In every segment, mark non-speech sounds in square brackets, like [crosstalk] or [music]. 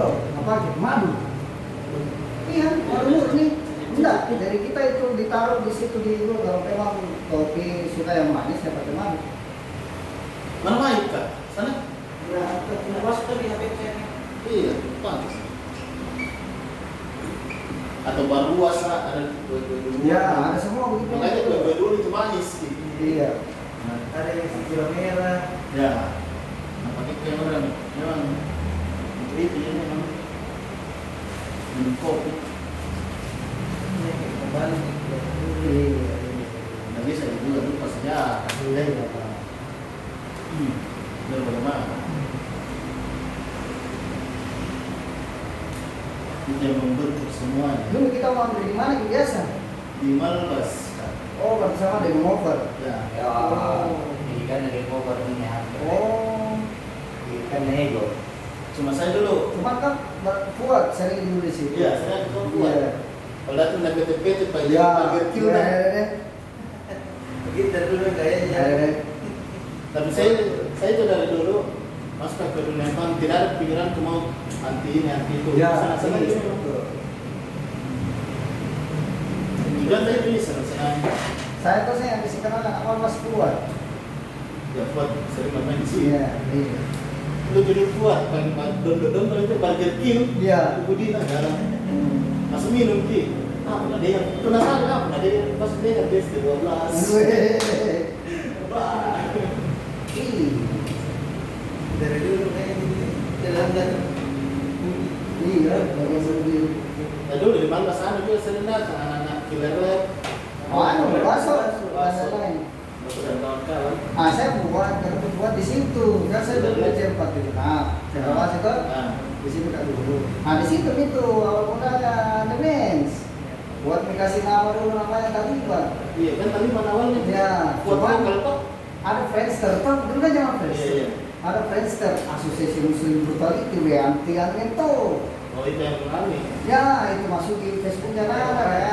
loh apa madu iya madu murni enggak dari kita itu ditaruh di situ di itu kalau memang kopi suka yang manis ya pakai madu Mana main kak? Sana? Tidak masuk tadi HP saya. Iya, pantas. Atau baru puasa ada dua-dua ya ada semua begitu Makanya dua-dua dulu itu manis gitu. iya Ada yang si merah. Ya. Nah, pakai orang memang memang. Ini kembali. iya Nggak bisa juga lupa saja. iya iya Pak. Hmm. Biar bagaimana? Kita membentuk semuanya. dulu kita mau ambil di mana Ki, biasa Di Malbas. Kak. oh bersama dengan Ya. Ya, ini kan dari ini oh Kan nego. Cuma saya dulu. cuma kan kuat sering dulu di situ Iya, saya itu kuat. Iya. Kalau datang dari PT-PT Pak ya iya, iya. Begitu dulu gayanya. Iya. Tapi saya saya itu dari dulu masuk ke dunia pan tidak ada pikiran aku mau anti ini anti itu. Ya, sana sana iya. itu. Juga saya bisa saya Saya tuh saya yang bisa kenal awal mas kuat. ya buat sering main di sini. Iya, iya. Lu jadi kuat pagi pagi don don don itu Burger King. Iya. Ibu Dina dalam masuk minum ki. Ah, pernah dia penasaran ah, pernah dia pas dia kan best 12. Weh. Wah. Ih, Dari dulu kayak gini. Jalan dan Iya, bagus lebih. Nah dulu di mana sana juga sering datang anak-anak killer lab. Oh, anu, Baso. baso lain. Ah, saya buat, karena buat di situ. Kan saya dulu belajar empat itu. Nah, saya bawa situ. Nah, Di situ kan dulu. Nah, di situ itu awal mulanya The Mens. Buat dikasih nama dulu namanya Taliban. iya kan tadi mana awalnya? Ya, Buat cuman ada Friendster, tuh dulu kan zaman Friendster. Iya, iya. Ada Friendster, Asosiasi Muslim Brutality, anti anti itu. Oh itu yang mengalami. Ya, itu masuk di Facebooknya apa lagi?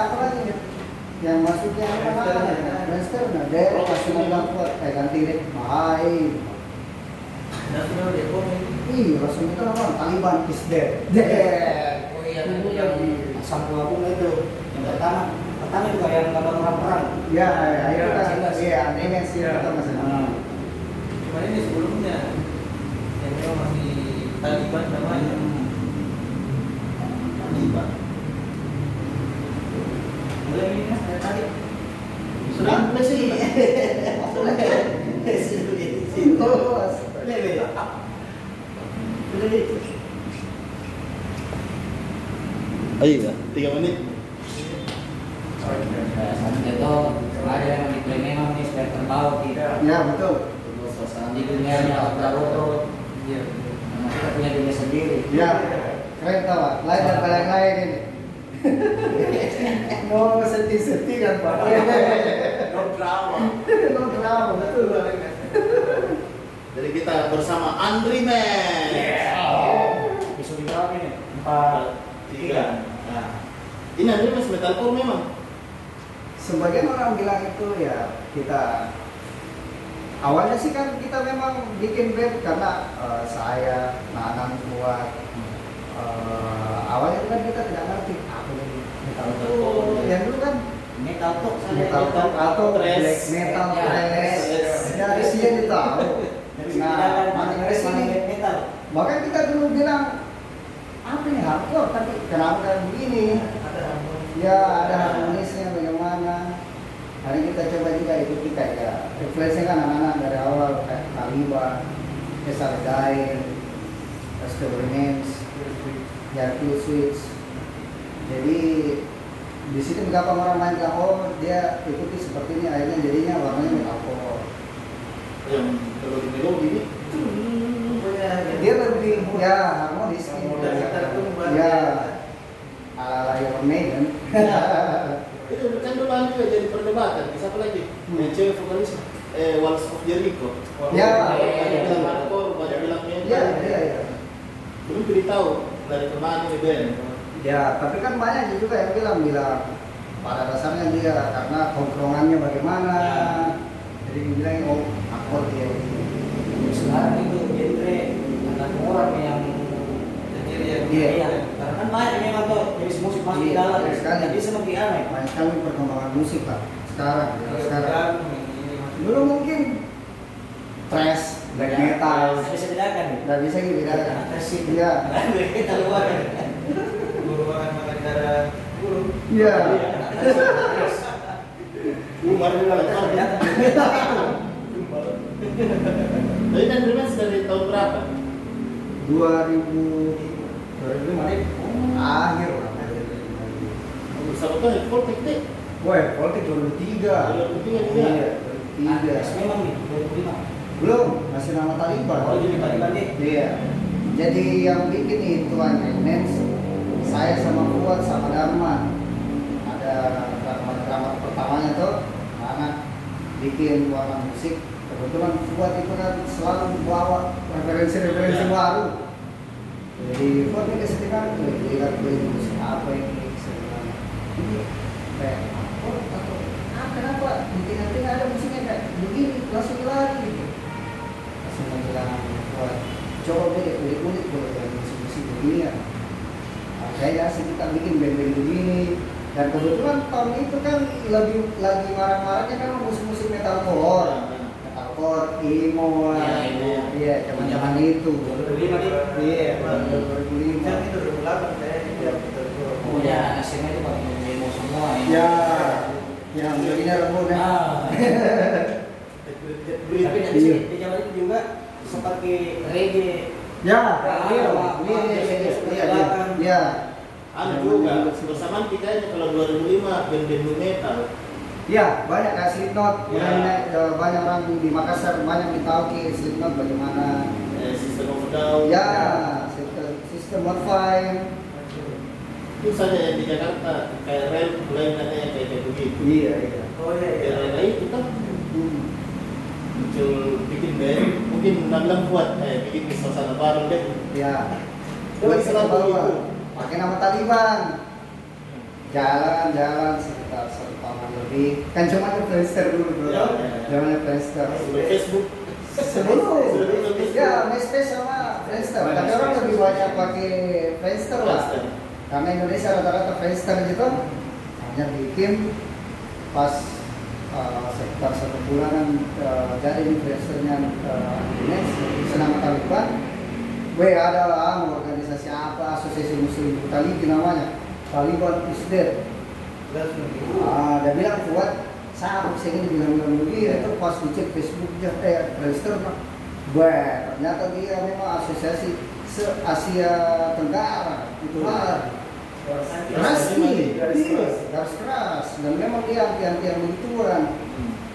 Yang masuknya apa ya. Friendster, nah, kasih maksudnya. nama eh ganti deh, baik. Ih, langsung itu apa? Taliban is dead. Dead. Oh iya, itu yang asam buah bunga itu. Yang pertama, pertama juga yang gambar orang perang. Ya, ya, itu Ya, kan, iya, aneh sih, Ya. kita masih. Nah. Cuman ini sebelumnya yang memang masih Taliban namanya. Taliban. Mulai ini Sudah iya, tiga menit. itu ada yang memang kita Ya, betul. Di Iya. Memang kita punya dunia sendiri Ya, keren tau. Lain daripada yang lain ini. [laughs] no sedih-sedih kan Pak. No drama. [laughs] no drama, betul. Jadi kita bersama Andri Man. episode berapa ini empat Tiga. Nah, ini Andri Man metalcore memang. Sebagian orang bilang itu ya kita awalnya sih kan kita memang bikin band karena eh, saya, Nanang kuat. Eh, awalnya kan kita tidak ngerti apa itu metal itu. Yang dulu kan metal saya metal talk atau black metal Ya. Ya, isinya itu tahu. dari Nah, makin mana ke sini metal Bahkan kita dulu bilang apa ini hardcore tapi kenapa kayak begini? Ya ada harmonisnya bagaimana? Hari kita coba juga ikuti kayak referensinya kan anak-anak dari awal kayak Taliban, Esaledain, terus The Remains, ya Kill Switch. Jadi di sini beberapa orang main oh dia ikuti seperti ini akhirnya jadinya warnanya metalcore. Yang kalau di melodi ini Dia lebih ya harmonis. Tumbuh. Ya ala Iron Maiden. [laughs] itu kan dulu juga jadi perdebatan. Siapa lagi? Hmm. Cewek vokalis eh Walls of Jericho. Ya. Banyak bilang hardcore, bilang metal. Iya, iya, iya. Belum beritahu dari ke mana ini band. Ya, tapi kan banyak juga yang bilang bilang pada dasarnya dia karena tongkrongannya bagaimana. Jadi dibilang oh akor dia. sekarang itu genre anak orang yang Sendiri yang Iya. Iya. Karena kan banyak memang tuh jenis musik masuk di Iya, dalam. banyak sekali. Jadi semakin aneh. banyak sekali perkembangan musik pak sekarang Iya, ya, sekarang masih- dulu mungkin trash black metal Nggak bisa bedakan. nih. nggak bisa dibedakan Agresif. iya Kita luar. Makan makan cara guru. iya Umar juga lepas ya. Tapi kan Dreamers dari tahun berapa? 2000 2005 nih akhir lah Bersama tuh Hekol Tiktik. Woi, politik 2003 2003 juga. iya Nah, 2003 memang nih 25. Belum masih nama Taliban Oh, jadi Taliban nih. Iya. Jadi yang bikin itu Mens, saya sama Fuad sama Dharma. Ada drama-drama pertamanya tuh, anak bikin warna musik. Kebetulan Fuad itu kan selalu bawa referensi-referensi Iya. baru. Jadi Fuad ini kesetingan lihat beli musik apa ini sebenarnya. Ini kayak apa atau ah kenapa di tengah-tengah ada musiknya kayak begini langsung lari gitu bilang buat coba beli kulit kalau dari musik-musik begini ya nah, kayaknya asik kita bikin band-band begini. Dan kebetulan tahun itu kan lagi lagi marah-marahnya kan musik-musik metalcore metalcore emo lah. Iya, emo. iya zaman-zaman itu. 2005 nih. iya Kan 2005 itu 2008 saya tidak betul. Pokoknya SMA itu pakai demo semua ya. Yang begini rebut ya. Ah. [laughs] Tapi dari juga seperti reggae. ya iya Anu juga, bersamaan kita ini kalau 2005 band-band nu metal. Ya, banyak kayak Slipknot, Ya. banyak, eh, banyak orang di Makassar, banyak di Tauki, Slipknot bagaimana. Eh, System of Down. Ya, sistem, sistem Wi-Fi. Itu saja yang di Jakarta kayak rel mulai katanya kayak kayak begitu. Iya, iya. Oh iya iya. Ya, itu kan. Muncul bikin band, mungkin bilang buat eh bikin suasana baru deh. Ya. Buat selalu itu. pakai nama Taliban. Jalan-jalan sekitar satu tahun lebih. Kan cuma Friendster dulu bro. Ya. Zamannya Friendster. Facebook. Sebelum, Sebelum ya, MySpace sama Friendster. Tapi orang lebih banyak pakai Friendster lah. karena Indonesia rata-rata Friendster gitu hanya bikin pas uh, sekitar satu bulanan uh, jadi di Friendsternya uh, Indonesia senama Taliban Weh ada anu organisasi apa asosiasi muslim Taliban namanya. Taliban is dead. Ah, dia bilang kuat. Sama saya ini bilang-bilang begini itu pas dicek Facebook dia eh Friendster Pak. Wah, ternyata dia memang asosiasi se Asia Tenggara itu lah keras nih Garis keras. dan memang dia anti-anti yang begituan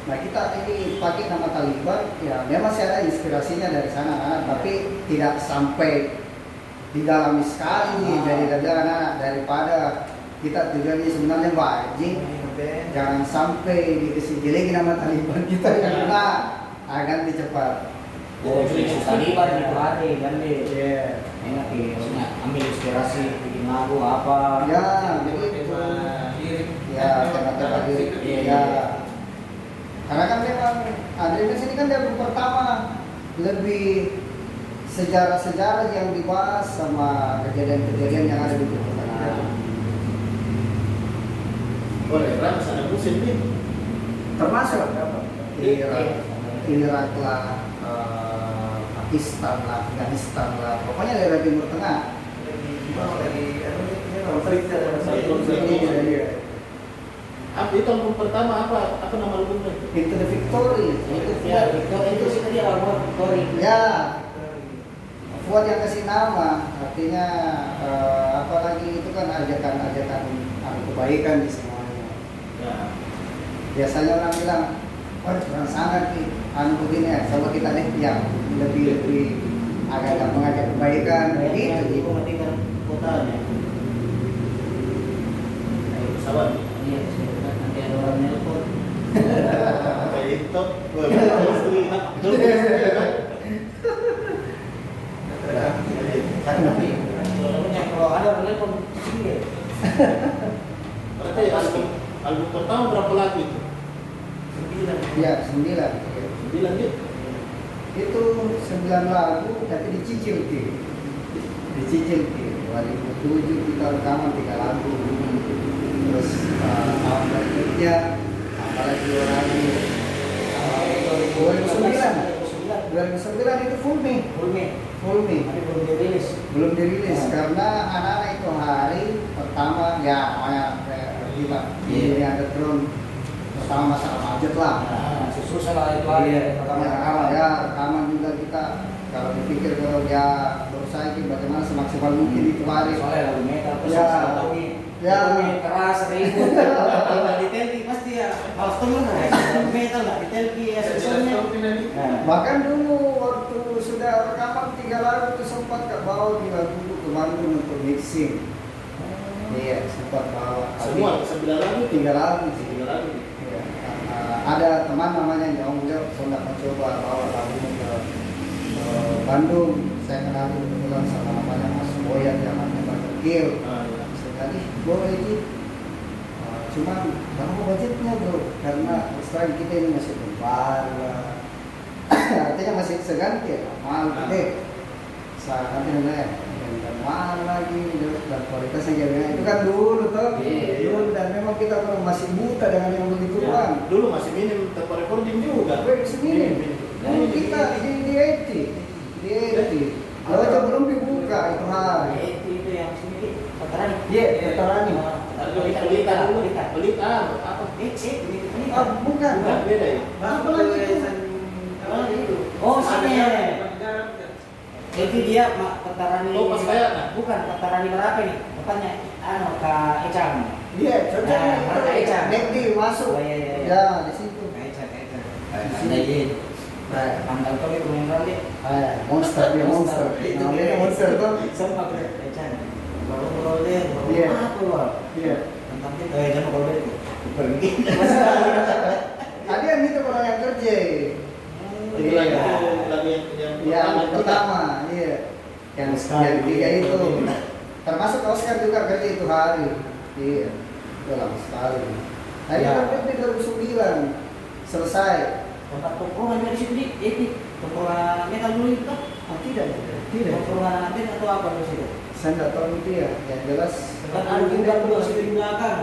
nah kita ini pakai nama Taliban ya memang sih ada inspirasinya dari sana anak tapi tidak sampai didalami sekali Ah. dari dari anak daripada kita tujuannya sebenarnya Band. jangan sampai dikasih jelek nama Taliban kita yang kena akan dicepat Oh, jadi Taliban itu ada kan. Iya. Enak ya, ambil inspirasi lagu apa. ya begitu lirik. ya tema-tema diri Iya, ya iya. karena kan memang Adrianus ini kan dia pertama lebih sejarah-sejarah yang dibahas sama kejadian-kejadian yang ada di Timur Tengah Boleh, Rams ada musim nih. termasuk Irak, Irak lah, eh, Pakistan lah, Afghanistan lah, pokoknya daerah Timur Tengah. Apa nih? Iya, iya. Itu album pertama apa? Apa nama albumnya? Itu the victory, itu Ya, itu sih tadi awal Victory. Ya, Fuad yang kasih nama, artinya eh, apalagi itu kan ajakan-ajakan kebaikan di semuanya. Ya. Biasanya orang bilang, wah kurang sangat nih, anu begini ya, coba kita deh yang lebih lebih agak mengajak kebaikan, begitu. Itu gitu. Matikan kotanya. Ayo, pesawat. Iya, nanti ada orang nelpon. Kayak itu. Wah, terus tuh. Tapi kalau kalau ada orang nelpon sini ya. Berarti album album pertama berapa lagu itu? Sembilan. Ya, sembilan. Sembilan gitu. Itu sembilan lagu, tapi dicicil sih. dicicil di 2007 kita rekaman tiga lagu terus uh, tahun berikutnya apalagi orang uh, 2009 2009 itu full me. Full me. Tapi belum dirilis. belum dirilis Ya. karena anak-anak itu hari pertama ya namanya kayak kita ini ada drone pertama masalah budget lah. Nah, susah lah itu Iya, pertama rekaman ya rekaman juga kita kalau dipikir kalau ya ini bagaimana semaksimal mungkin itu hari Soalnya lagu metal terus Ya. ya. Ya. Keras ribut. [laughs] Kalau di telki pasti ya harus temen lah. Lagu metal nggak di telki ya susahnya. Nah, bahkan dulu waktu sudah rekaman tiga lagu itu sempat ke bawa di lagu ke Bandung untuk mixing iya sempat bawa Semua sembilan lagu tiga lagu sih Tiga lagu. Iya. Uh, ada teman namanya Nyong Jok, saya nggak mau coba bawa lagunya ke ke Bandung. Saya kenal kebetulan sama namanya Mas Boyan, zamannya Pak Gil. Ah, ya. Saya tadi boleh ini. Uh, cuma berapa budgetnya bro? Karena selain kita ini masih baru, [coughs] artinya masih segan ya, mahal gede. Saat namanya dan mahal lagi dan kualitasnya jadi itu kan dulu tuh Iya. dulu dan memang kita masih buta dengan yang begituan Ya, Dulu masih minim tempat recording juga. Segini. Minim, minim. Dulu kita di di IT. Kalau aja belum dibuka itu hari. itu itu yang sini. Iya, pelita. Pelita. Pelita apa? Eh, eh, ini ini. Ah, bukan. Bukan beda ya. Apa lagi itu? Oh, itu. Oh, sini. Jadi dia mak veterani. Oh, pas kayak. Bukan veterani berapa nih? Bukannya anu Kak Ecang. Iya, cocok Nah. Nekdi masuk. Oh, iya, iya, iya. Ya, di situ. Di sini. Ah, monster. Itu beroleh, baru Iya. apa luar. Iya. Tentang kita, eh jangan beroleh. Pergi. Tadi yang itu orang yang kerja. Itu Iya. lagi itu lagi yang yang pertama, iya. Yang yang ketiga itu. Termasuk Oscar juga kerja itu hari. Iya. Itu lama sekali. Nah, Ya. itu kan di 2009 selesai. Tempat tongkrongan di situ di, itu tongkrongan metal dulu itu kan? Oh, tidak, tidak. Tidak. Tongkrongan nanti atau apa di situ? Saya nggak tahu itu ya. Yang jelas. Kan ada juga tuh situ di belakang.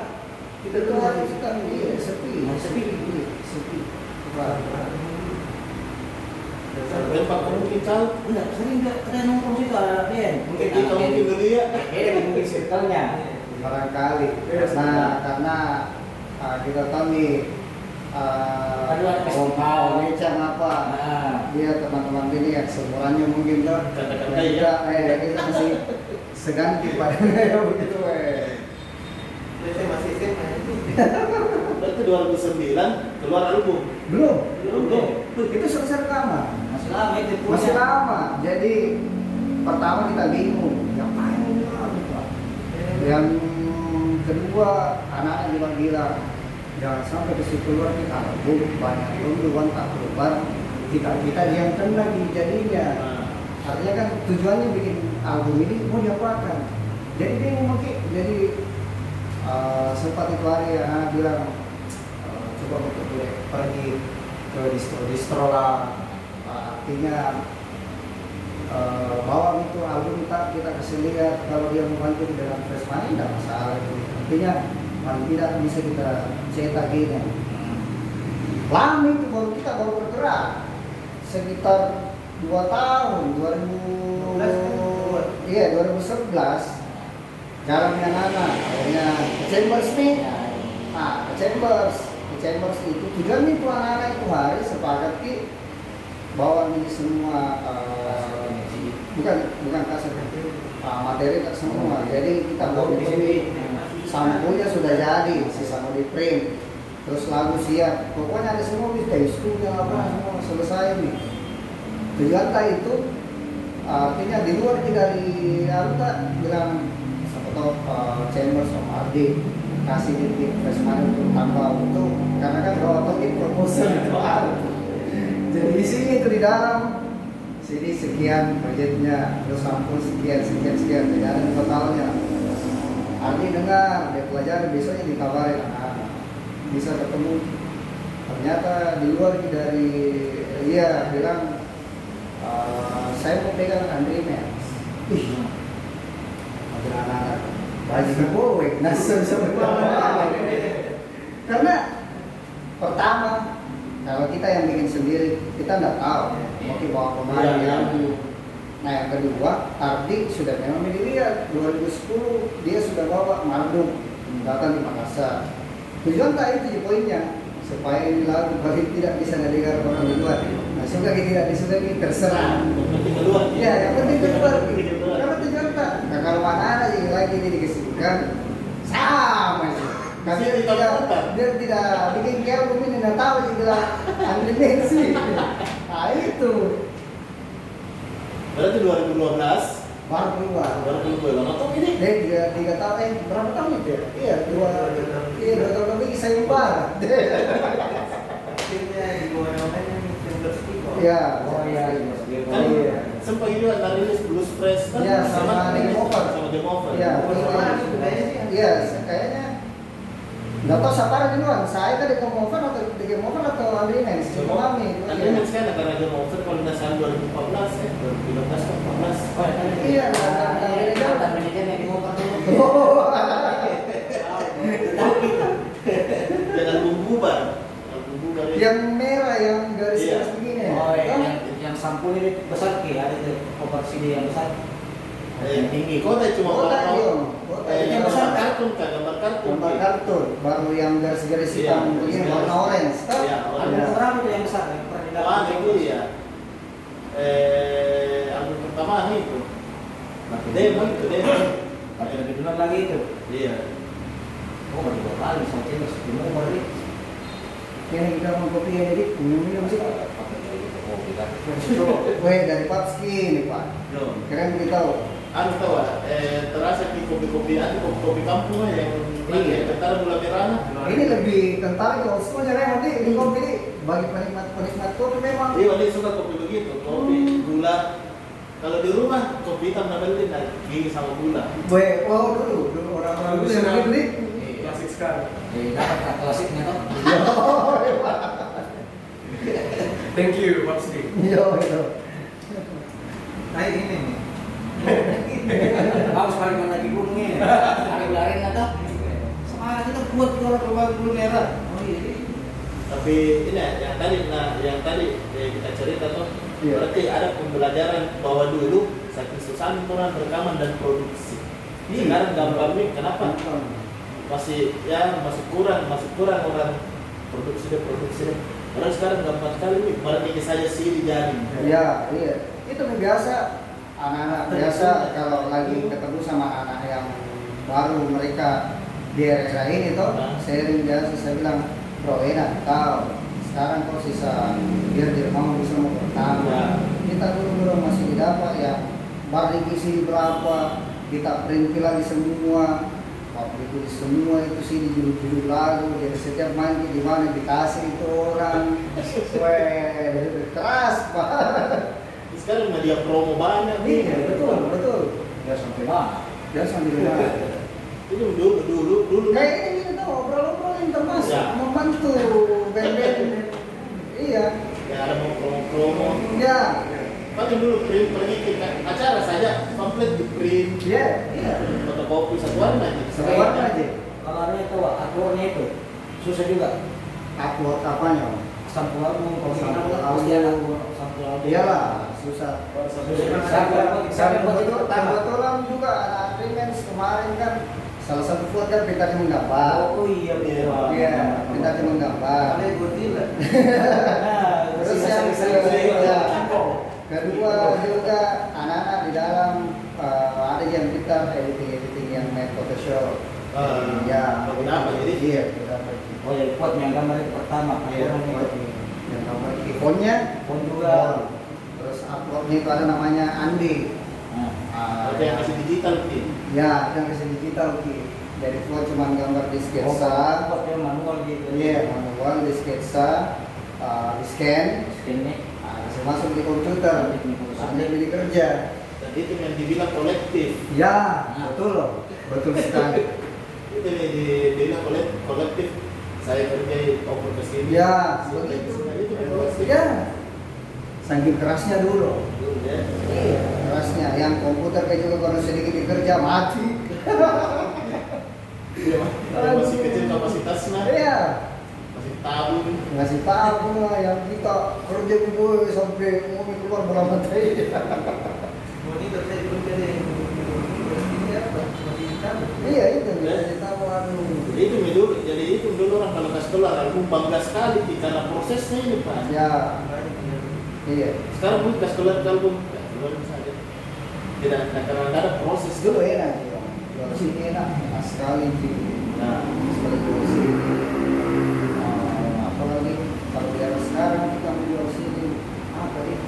Kita tuh hari kita iya sepi. Masih sepi. Iya, sepi. Wah. Tempat mungkin tahu. Enggak, sering enggak ada nongkrong situ ada Ben. Mungkin kita mungkin dulu ya. Beda mungkin circle-nya. barangkali karena karena uh, kita tahu nih uh, ada festival. Mecang apa Nah, dia teman-teman ini yang semuanya mungkin kan Kata-kata kita ya. eh kita masih seganti pada [laughs] begitu eh masih SMA Berarti 2009 keluar album. belum Belum. itu selesai rekaman masih lama itu punya. masih lama jadi pertama kita bingung ngapain lagu, Pak? yang kedua anak-anak juga bilang jangan sampai ke situ keluar kita. Album banyak duluan tak keluar kita kita yang kena di jadinya. Artinya kan tujuannya bikin album ini mau diapakan? Jadi bingung mungkin jadi eh, sempat itu hari anak bilang eh, coba untuk pergi ke distro distro lah. Eh, artinya eh, bawa itu album kita kita kasih lihat kalau dia mau bantu dengan fresh money tidak masalah. Artinya paling tidak bisa kita cetak gini lama itu baru kita baru bergerak. Sekitar dua tahun 2000 iya 2011 jalan yang anak akhirnya ke Chambers nih. Nah ke Chambers. Ke Chambers itu tujuannya itu anak-anak itu hari sepakat ki bawa ini semua eh, bukan bukan kaset uh, materi tak semua. Jadi kita bawa di sini sampulnya sudah jadi sisa mau di print. Terus lagu siap pokoknya ada semua bisa diskunya apa semua selesai nih tak itu artinya di luar tidak dari Alta bilang siapa tahu uh, Chambers sama Ardi kasih dikit fresh money untuk tambah untuk karena kan kalau topik proposal. Itu [laughs] jadi di sini itu di dalam. Sini sekian budgetnya terus sampul sekian sekian sekian. Tidak totalnya Ardi dengar dia pelajari besoknya dikabarin ah, bisa ketemu. Ternyata di luar dari dia bilang "Eh, saya mau pegang Andre Mens Ih, Baju bowe, nasem [laughs] semua. Karena pertama kalau kita yang bikin sendiri kita nggak tahu mau bawa pemain Iya, yang iya. Nah yang kedua, Ardi sudah memang dilihat 2010 dia sudah bawa Marduk datang di Makassar. Tujuan tak itu poinnya supaya ini lagu bagi tidak bisa mendengar orang di luar. Nah suka kita tidak terserah. Yang penting keluar. Ya yang penting keluar. Karena tujuan tak. Nah kalau mana yang lagi ini dikesibukan sama sih. Kami Sini tidak, dia tidak bikin album ini tidak tahu dia bilang Andri Messi. Nah itu Berarti 2012 baru keluar. baru keluar. Nonton ini. Dia tiga, tiga tahun, eh berapa tahun itu ya? Iya, dua, iya dua tahun lebih saya ubah. Akhirnya di bawah namanya. Iya. Oh iya, iya. Kan Iya. sempat juga dari Blues Fresh kan Iya, sama Game Over. sama Game Over. Iya. Kayaknya. Iya, kayaknya nggak tahu siapa yang duluan. Saya kan di Game Over atau di Game Over atau Andrines? Cuma kami. Kan ini sekarang karena Game Over kalau nggak salah 2014 ya, 2013 atau 14. Oh, iya. Iya, nggak beda jauh. Mantan manajer yang dulu. Oh, Jangan bubar ya. yang merah yang garis Iya. garis begini. Oh, iya, Kan? yang, yang sampul ini besar ki, ada itu cover CD yang besar. Eh, yang tinggi. Kota cuma Kota, iya. yang besar kartun kan, gambar kartun. Gambar kartun, baru yang garis-garis Iya, hitam begini garis. warna orange. Album orange. Iya. berapa tuh yang besar yang pernah didapat? Wah, itu ya. Eh, album pertama itu. Demo itu, demo. Tapi lebih dulu lagi itu. Iya. Oh, baru dua kali sama Chambers di nomor ini. Ini kita mau kopi ya, jadi minum-minum sih. Oh, kita. Weh dari Papski nih Pak. Keren beritahu. Anu tahu ah, eh, terasa di kopi-kopi anu kopi-kopi kampung yang Iya. kental gula merah. Ini lebih kental kalau semuanya memang nanti ini kopi ini bagi penikmat penikmat kopi memang. Iya, dia suka kopi begitu, kopi gula. Kalau di rumah kopi hitam nah, gigi sama gula. Weh, wow dulu dulu orang-orang dulu yang begitu nih. Klasik sekali. Eh, dapat kak klasiknya toh. [laughs] Thank you, Pak Sri. Iya itu. Nah ini nih. Harus mana di gunungnya. Ularin atau? Semangat kita buat kita orang berbagi bulu merah. Oh iya. iya. Tapi ini ya, yang tadi nah yang tadi eh, kita cerita tuh Iya. berarti ada pembelajaran bahwa dulu saking susah orang rekaman dan produksi. Iya. Sekarang gampang nih, kenapa? Masih ya masih kurang, masih kurang orang produksi deh produksi deh. Orang sekarang gampang sekali nih, barang ini saja sih di jaring. Iya, iya. Itu biasa anak-anak biasa kalau lagi ketemu sama anak yang baru mereka di ini Nah. sharing biasa saya bilang bro enak tahu. Sekarang kok sisa biar di rumah bisa mau pertama Ya. kita dulu dulu masih didapat ya. Baru isi berapa kita print lagi semua. Publik semua itu sih di judul-judul lagu jadi setiap main di mana dikasih itu orang. [laughs] Weh, keras pak Sekarang media promo banyak nih. iya betul betul Biar sampai mana? dia sambil rumah Ini dulu dulu dulu. kayak ini kita obrol-obrol yang termasuk Ya. membantu band-band iya Ya ada mau promo-promo. ya Paling dulu print pergi ke acara saja pamflet di print. iya iya Fotokopi satu warna aja. satu warna aja Kalau ada itu, akurnya itu susah juga. upload apanya? Sampul album, kalau Sampul album. album. iyalah susah Sampai sampul itu pertama. kebetulan juga anak Remens kemarin kan salah satu food kan minta menggambar. Oh iya, Iya. Iya, minta menggambar. Ada gue. Nah, Terus yang kedua, kedua juga anak-anak di dalam eh, ada yang kita editing editing yang main Photoshop. Ah, ya, kenapa jadi? Iya? Oh ya, kuat yang gambar pertama. Iya, yang gambar ikonnya, Pun juga. Uploadnya itu ada namanya Andi. Nah, Ah, Ada yang kasih digital sih. Ya, yang kasih digital Ki. Jadi gua cuma gambar di oh, sketsa. dia manual gitu. Iya, manual di sketsa, uh, di scan, Scan-nya. uh, langsung masuk di komputer. Anda pilih kerja. Dan itu yang dibilang kolektif. Ya, betul loh, betul sekali. [laughs] Itu yang dibilang kolektif. kolektif. Saya kerja oper ke sini. Ya, begitu. sini, Itu kolektif. Ya, saking kerasnya dulu. Dulu, ya. Iya, kerasnya. Yang komputer kayak juga kalau sedikit dikerja mati. Ma- masih kecil kapasitasnya. Iya, Masih tabung. ngasih tahu lah yang kita kerja gue sampai mau keluar berapa. Monitor saya belum? Masih hitam. Iya itu ngasih tahu aduh. Jadi itu dulu, jadi itu dulu orang kalau kasih keluar, aku bangga sekali karena prosesnya ini pak. Ya, iya. Sekarang pun kasih keluar album, ya, keluar saja. Tidak ada karena ada proses Dulu enak ya. Jual sini enak, enak sekali sih. Nah, Sekali jual sini. Eh, apalagi kalau di sekarang kita menjual sini apa nih?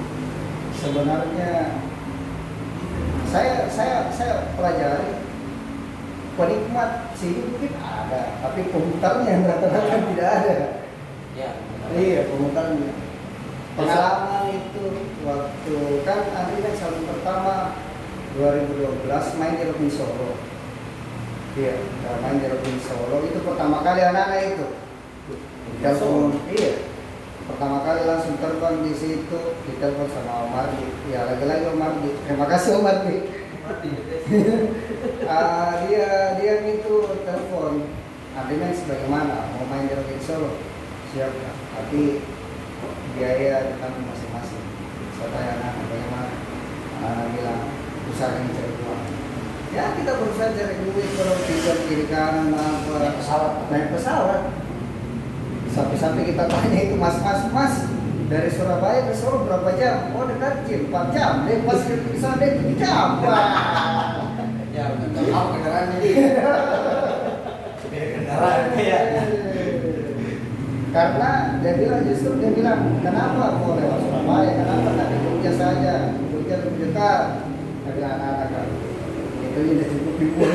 Sebenarnya saya saya saya pelajari penikmat sini mungkin ada, tapi pemutarnya yang rata-rata tidak ada. Ya. Iya, pemutarnya. Pengalaman itu waktu kan Andri kan salon pertama 2012 main di Robin Solo. Iya, nah, main di Robin Solo itu pertama kali anak-anak itu. Telepon, iya. Pertama kali langsung terbang di situ, ditelepon sama Om Mardi. Ya lagi-lagi Om Mardi. Terima kasih Om Mardi. mati. [laughs] Ah, dia dia itu telepon Adrian sebagaimana mau main di Rocket Solo siap tapi biaya kami masing-masing saya tanya anak bagaimana anak bilang usahakan cari uang ya kita berusaha cari duit kalau bisa kiri kanan apa Naik pesawat. naik pesawat sampai-sampai kita tanya itu mas mas mas dari Surabaya ke Solo berapa jam? Oh dekat jam 4 jam. Dia pas ke sana dia 7 jam. [laughs] Ya, nggak tahu kendaraan jadi. [laughs] Beda kendaraan ya. Karena dia bilang justru dia bilang kenapa mau lewat Surabaya, kenapa tak ke Jogja saja, Jogja lebih dekat. Bilang anak-anak kan, itu udah cukup ibu. [laughs]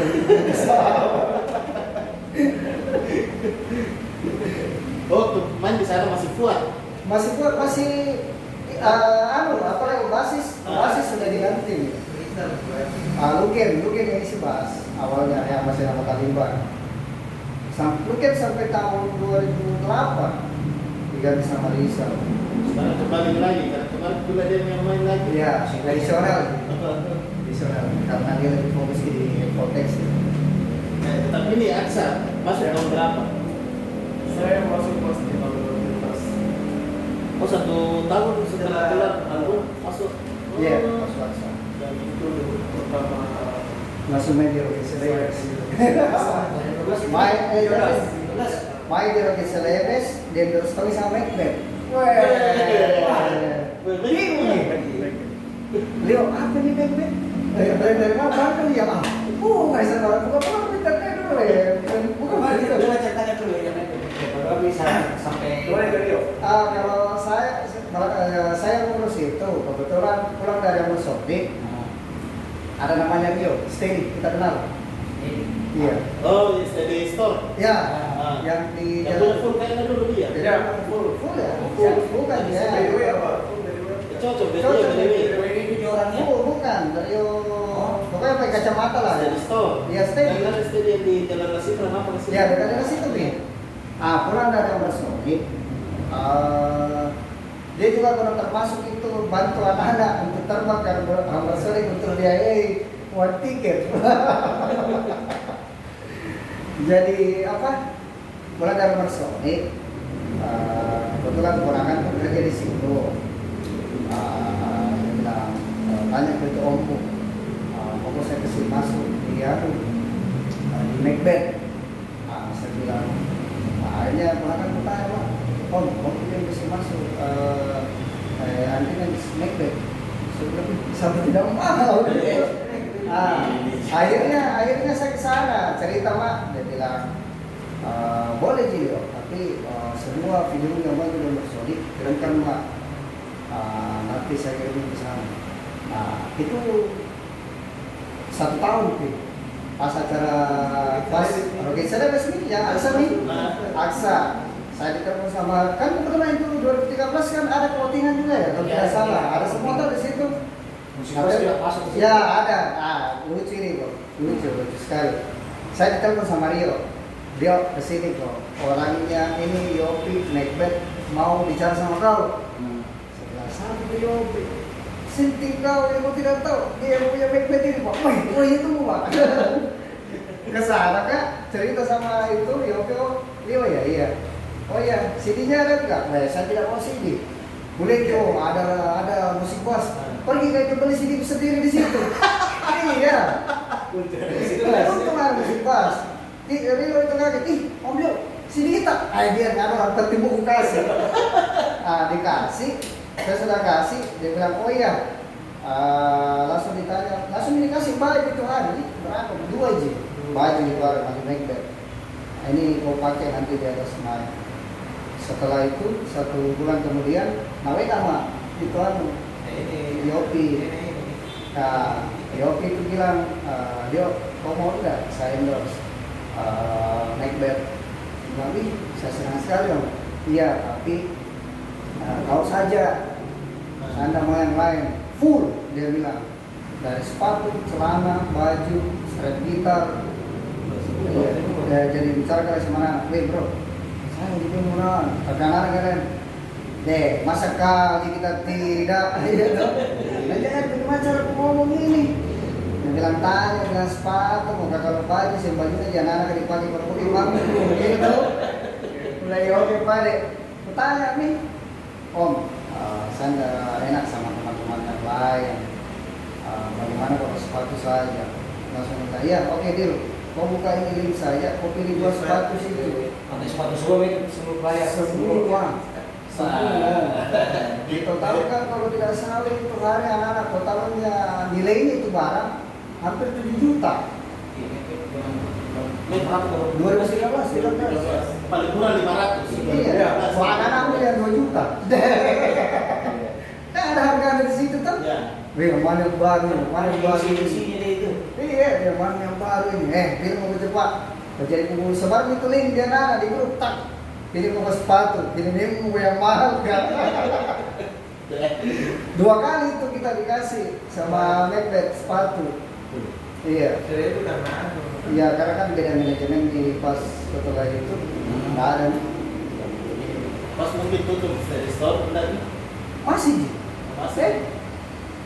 oh tuh main di sana masih kuat. Masih buat masih eh, anu apalagi basis basis sudah diganti. Ah, Luken, Luken yang isi bas awalnya yang masih nama Taliban. Sam, Luken sampai tahun 2008 diganti sama Rizal. Sekarang kembali lagi, karena kemarin juga dia yang main lagi. Iya, tradisional. Tradisional. Karena dia lebih fokus di konteks. Nah, tapi ini Aksa masuk tahun berapa? Saya masuk pas di tahun 2012. Oh satu tahun setelah keluar album masuk. Iya, Oh. Mas Waksa. Dan itu pertama Langsung main di Rocket Celebes. Main, eh, di Rocket Celebes, dia terus kami sama Macbeth. Leo, apa nih Macbeth? Dari dari dari mana Bandung ya? Ah, oh, nggak bisa orang buka apa internetnya dulu ya. Bukan begitu. coba ceritanya dulu ya, Nek. Coba bisa sampai Gimana Rio? Ah, kalau saya eh, saya ngurus itu kebetulan pulang dari Abu Sofi, ada namanya Bio, Steady, kita kenal. Iya. Oh, dari store. Ya, Ah. yang di Yang punya full kayaknya dulu dia. Di Ya. full, full ya. Full. Bukan ya. BDW apa? Full. Ya, Cocok dia Cocok, dari BDW ini orangnya Full bukan, dari pokoknya pakai kacamata lah. dari store. Iya, ada steady yang di Jalan Rasitra apa ke sini? Ya, dekat dari situ nih. Ah, pulang dari Sofi, eh, dia juga pernah termasuk itu bantu anak-anak untuk terbang karena Abu Sofi untuk biayai one tiket. [laughs] Jadi apa? Pulang dari Abu Sofi, eh, kebetulan keponakan pun kerja di situ. Dia bilang, eh, tanya ke itu omku, uh, omku saya ke sini masuk di eh, di Macbeth. Ah, saya bilang, nah, akhirnya keponakan ku tanya, Pak, om, om yang bisa masuk, eh, eh, nanti kan di Macbeth. Saya bilang, sampai tidak mau. Ah, akhirnya akhirnya saya ke sana cerita mak dia bilang "Eh, boleh Jio tapi eh, semua video yang mau sudah bersolid kirimkan mak. Ah, nanti saya kirim ke sana. Nah itu satu tahun Pi. pas acara pas oke saya resmi yang aksa nih aksa saya ditelepon sama kan kebetulan itu 2013 kan ada clothingan juga ya kalau Iya, tidak salah. iya. ada semua tuh di situ Situ. Ya ada, ah, lucu ini kok, lucu lucu sekali. Saya ditelepon sama Rio, Rio ke sini kok. Orangnya ini Yopi Macbeth mau bicara sama kau. Hmm. Saya bilang sama Yopi. Sinting kau yang kau tidak tahu dia yang punya Macbeth ini pak. Wih, wih itu pak. [laughs] ke sana kak cerita sama itu Yopi oh iya ya iya oh iya CD-nya ada nggak nah, saya tidak mau CD boleh tuh ada ada musik bos pergi kayak beli CD sendiri di situ iya Untung ada musik bos Ih, jadi lo itu kaget, ih, om sini kita. Ah, dia ada penting buku kasih. Ah, dikasih, saya sudah kasih, dia bilang, oh iya, Ah, langsung ditanya, langsung dikasih baju itu hari, berapa? Dua aja, baju itu hari masih Macbeth. Nah, ini mau pakai nanti di atas naik. Setelah itu satu bulan kemudian, nawe nama itu anu, Yopi. Nah, Yopi itu bilang, dia kau mau enggak saya endorse uh, Macbeth? "Ih, saya senang sekali om. Iya, tapi uh, kau saja anda mau yang lain full dia bilang dari sepatu, celana, baju, string gitar. Ya, jadi bicara kali sama anak, bro, saya jadi murah, tapi kalian, deh masa kali kita tidak, [laughs] iya dong. Nah jangan bagaimana cara ngomong ini? Dia bilang tanya dengan sepatu, mau kakak baju, sih bajunya jangan anak dipakai kalau pakai bambu, gitu. Mulai oke pade, tanya nih, Om, eh, saya nggak enak sama teman-teman yang lain. Eh, bagaimana kalau sepatu saja? Langsung minta, iya oke deal. Kau buka ini link saja, kau pilih dua sepatu situ. Pakai sepatu semua itu semua bayar Semua. Gitu tahu kan kalau tidak salah itu hari anak-anak kau tahunya nilainya itu barang hampir 7 juta. Ini berapa kalau 2013, 13. Paling kurang 500. Iya, Wah, anak-anak yang 2 juta. Nah, ada harga di situ kan? Ya. Wih, mana yang baru, mana yang baru itu. Iya, yang mana yang baru ini? Eh, pilih mau cepat. Jadi kumpul sebar itu link dia nana di grup tak. Pilih mau sepatu, pilih mau yang mahal kan? Dua kali itu kita dikasih sama Macbeth sepatu. Iya, iya karena kan beda manajemen di pas setelah itu nggak ada. Pas mungkin tutup dari store lagi. Masih. Masih. Eh,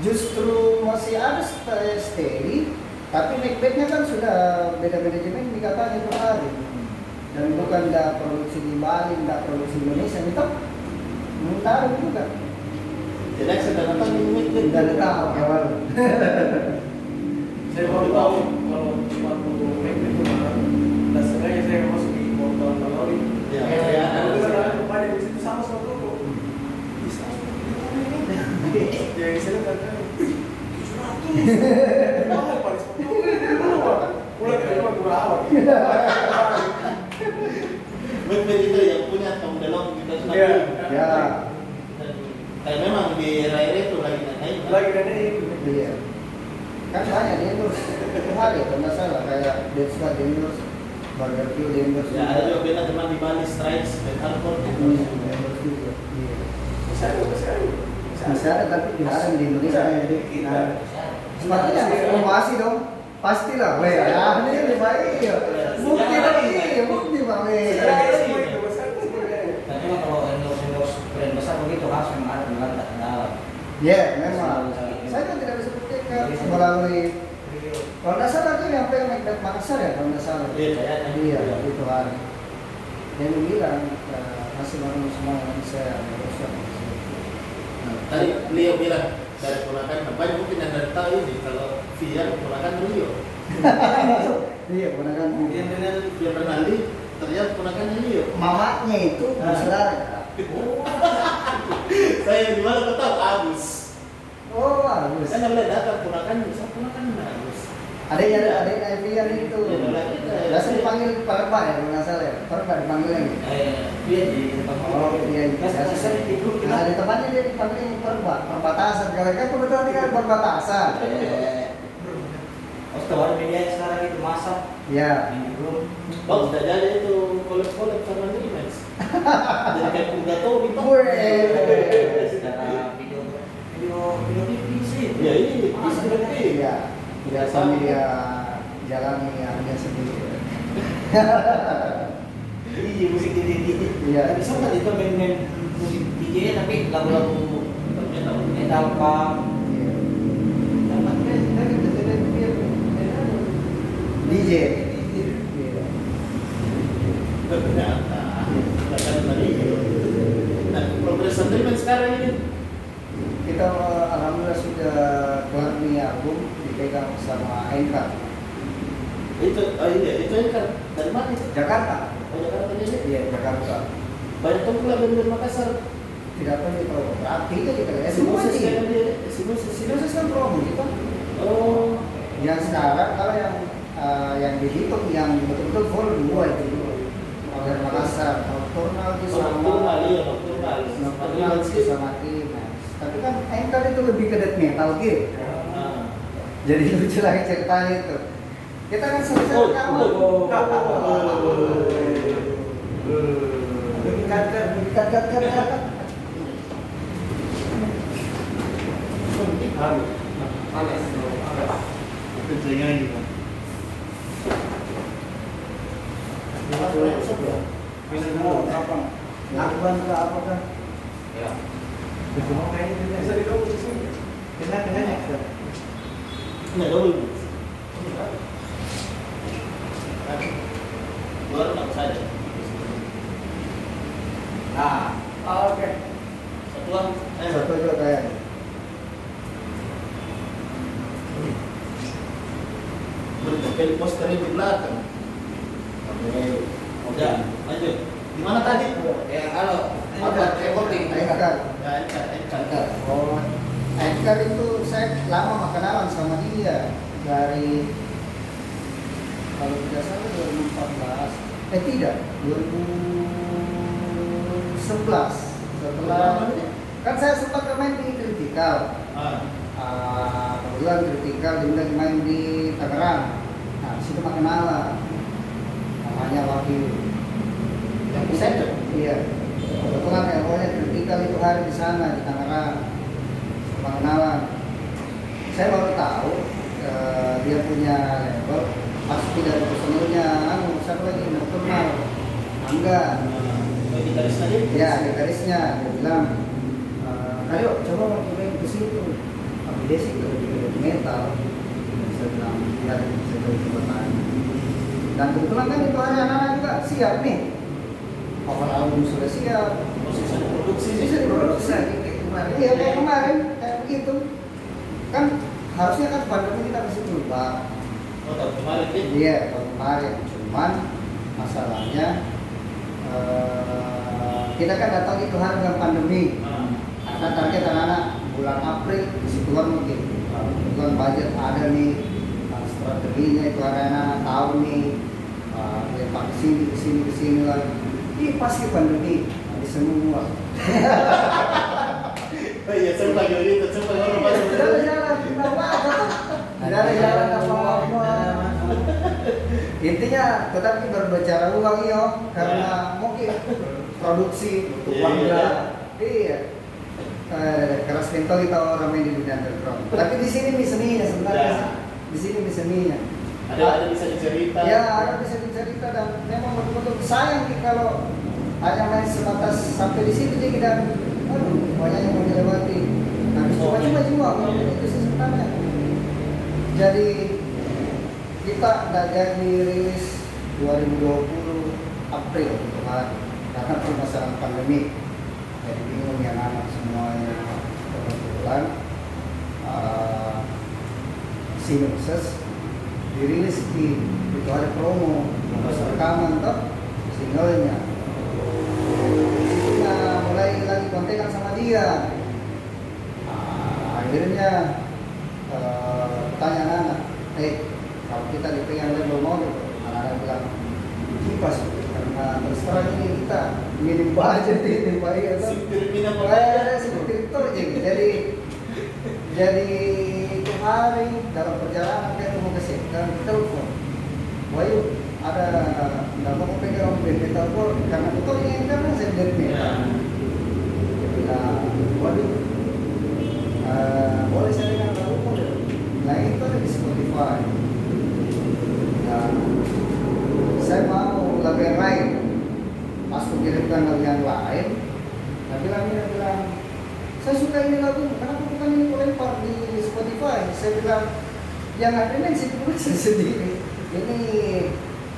justru masih ada st- steady, tapi Macbethnya kan sudah beda manajemen dikatakan itu hari. Dan bukan tidak produksi di Bali, tidak produksi Indonesia, itu taruh juga. Jadi saya datang di Macbeth. Tidak tahu kawan. Saya baru tahu kalau sepatu Mac itu mahal. Dan sengaja saya masuk di portal Kalori. Ya, ya, kalau ada. di situ sama sama toko. Bisa Yang saya kata tujuh ratus. Mahal paling sepatu. Pulang ke rumah kurang awal. Macbeth itu yang punya Tom DeLonge kita sudah Iya. beli. Ya, Dan kayak memang di Raya itu lagi naik. kan? Lagi dan ini. iya. Kan banyak di endorse. Itu hari kalau nggak salah kayak Deadska di endorse, Burger King di endorse. Ya ada juga beta teman di Bali Strikes, Bad Hardcore Hmm, gitu. di endorse juga. Iya. Masih ada, masih ada. Masih ada tapi tidak ada di Indonesia. Jadi, nah, sepatunya promosi dong. Pastilah, weh. Ya, ini lebih baik. ya. Bukti lagi, bukti weh. Itu, masih ada, semua itu. Dan memang kalau endorse endorse brand besar begitu harus memang ada pengantar ke dalam. Ya, memang. Saya kan tidak bisa buktikan melalui kalau nggak salah itu yang pengen Macbeth Makassar ya kalau nggak salah. Iya, kayaknya. Iya, itu hari. Dia bilang eh, masih baru semua yang saya berusaha. Nah, Tadi Leo bilang dari ponakan, banyak mungkin yang dari tahu ini kalau Via ponakan Leo. Iya, gunakan Yang dengan Via Bernaldi ternyata ponakannya Leo. mamanya itu bersaudara. Kak. [laughs] Saya di mana tahu Agus. Oh, bagus. Saya nggak boleh datang ponakan, saya ponakan Agus. Ada itu. Iya, ada kita ya. Biasa dipanggil Perba ya, nggak salah ya. Perba dipanggil lagi. Eh, dia di tempat Oh, iya, iya. Biasa grup Nah, di tempatnya dia dipanggil Perba, perbatasan. Kalau kan kebetulan dia kan perbatasan. Eh, Oh, setelah media sekarang itu masak Ya. di grup. Oh, sudah jadi itu kolab-kolab sama Nimax. Jadi kayak Purgato gitu. Wih. Secara video video video TV sih. Ya ini Masak TV. Iya. Biasanya dia jalani hanya sendiri. Iya musik DJ DJ. Iya. Tapi sempat itu main-main musik DJ tapi lagu-lagu Metal. punk. Iya. DJ. Iya. ternyata nah progres sekarang ini Kita eh, alhamdulillah sudah keluar nih album dipegang sama Enka itu oh iya itu kan dari mana itu Jakarta. oh Jakarta ini Iya Jakarta. banyak tuh pula band-band Makassar Tidak tahu nih kalau berarti itu kita ya si semua sih. kan dia si Moses Sinopsis kan promo kita. oh Yang sekarang kalau yang eh, yang dihitung yang betul-betul full dua itu dari Makassar, Nocturnal itu sama nocturnal iya nocturnal Nocturnal itu sama Imas. Tapi kan Engkar itu lebih ke death metal gitu. Ah. Jadi lucu lagi ceritanya itu. Kita kan Oh, kawan. oh, kat, kat, kat, kat. Panas. Gitu. Mau apa? Lakukan ke apa kan? Ya. Itu mau kayaknya juga. Bisa didaur di sini. Kena double mix. Luar nggak saja. Ah, oke. Satu lah. Eh, Satu juga kayak. berbagai posternya di belakang. Oke. Ya, lanjut. Di mana tadi? Ya, halo. Apa recording? Engkar. Ya, Engkar. Engkar. Oh, Engkar itu saya lama kenalan sama dia dari kalau tidak salah 2014. Eh tidak, 2011. Setelah kan saya sempat main di kritikal. Ah, Ah, kebetulan kritikal dia main di Tangerang. Nah, situ mah kenalan. Namanya Wakil. yang presenter. Iya. Kebetulan ya, pokoknya kritikal itu hari di sana di Tangerang. Pengenalan. Saya baru tahu eh, dia punya label pasti dari personilnya. Anu satu lagi? Nocturnal Angga. Oh, gitaris tadi? ya gitarisnya dia bilang eh, ayo coba cobain ke situ. Tapi dia sih ke metal. Saya bilang ya saya coba dan kebetulan kan itu hari anak-anak juga siap nih. Cover album sudah siap. Bisa diproduksi bisa diproduksi Kayak kemarin. iya kayak kemarin begitu kan harusnya kan pandemi kita masih berubah. Oh, tahun kemarin nih. iya tahun kemarin. Cuman masalahnya eh, kita kan datang itu hari dengan pandemi. Ah, karena target anak-anak bulan April disituan mungkin. Kebetulan budget ada nih uh, strateginya itu anak-anak tahu nih. Uh, ya pak ke sini ke sini ke sini lagi. Ini pasti pandemi habis semua [laughs] iya, saya lagi gitu, coba orang baru. tidak ada jalan kenapa tidak ada jalan apa-apa intinya tetap kita berbicara uang yo karena mungkin produksi Iya, uang iya. iya. Eh, keras mentol kita orang main di dunia underground. Tapi di sini nih seninya sebenarnya. Ya. di sini nih seninya Ada ada bisa dicerita. ya ada bisa dicerita dan memang betul-betul sayang nih kalau hanya main sebatas sampai di situ dia kita aduh banyak yang mau dilewati nah Oh, cuma-cuma iya. juga kalau Iya. itu sih sebenarnya jadi kita udah jadi rilis 2020 April kemarin karena permasalahan pandemi jadi bingung yang anak semuanya kebetulan uh, Sinopsis dirilis di itu ada promo rekaman toh singlenya Di situnya mulai lagi kontekan sama dia Ah, akhirnya eh, tanya anak eh kalau kita dipegang label model anak-anak bilang kipas karena terus terang ini kita minim [laughs] budget ini baik atau Sipir minum? Kayak seperti itu. Jadi jadi itu hari dalam perjalanan dia mau ke sini dan telepon. Wahyu ada nggak mau pegang metal pun karena betul ini kan saya Ya. Eh, boleh saya. Nah itu di Spotify. Saya mau lagu yang lain. Pas lagu yang lain, Nah, bilang, saya suka ini lagu, kenapa bukan ini di Spotify? Saya bilang, yang ada ini sih sendiri. Ini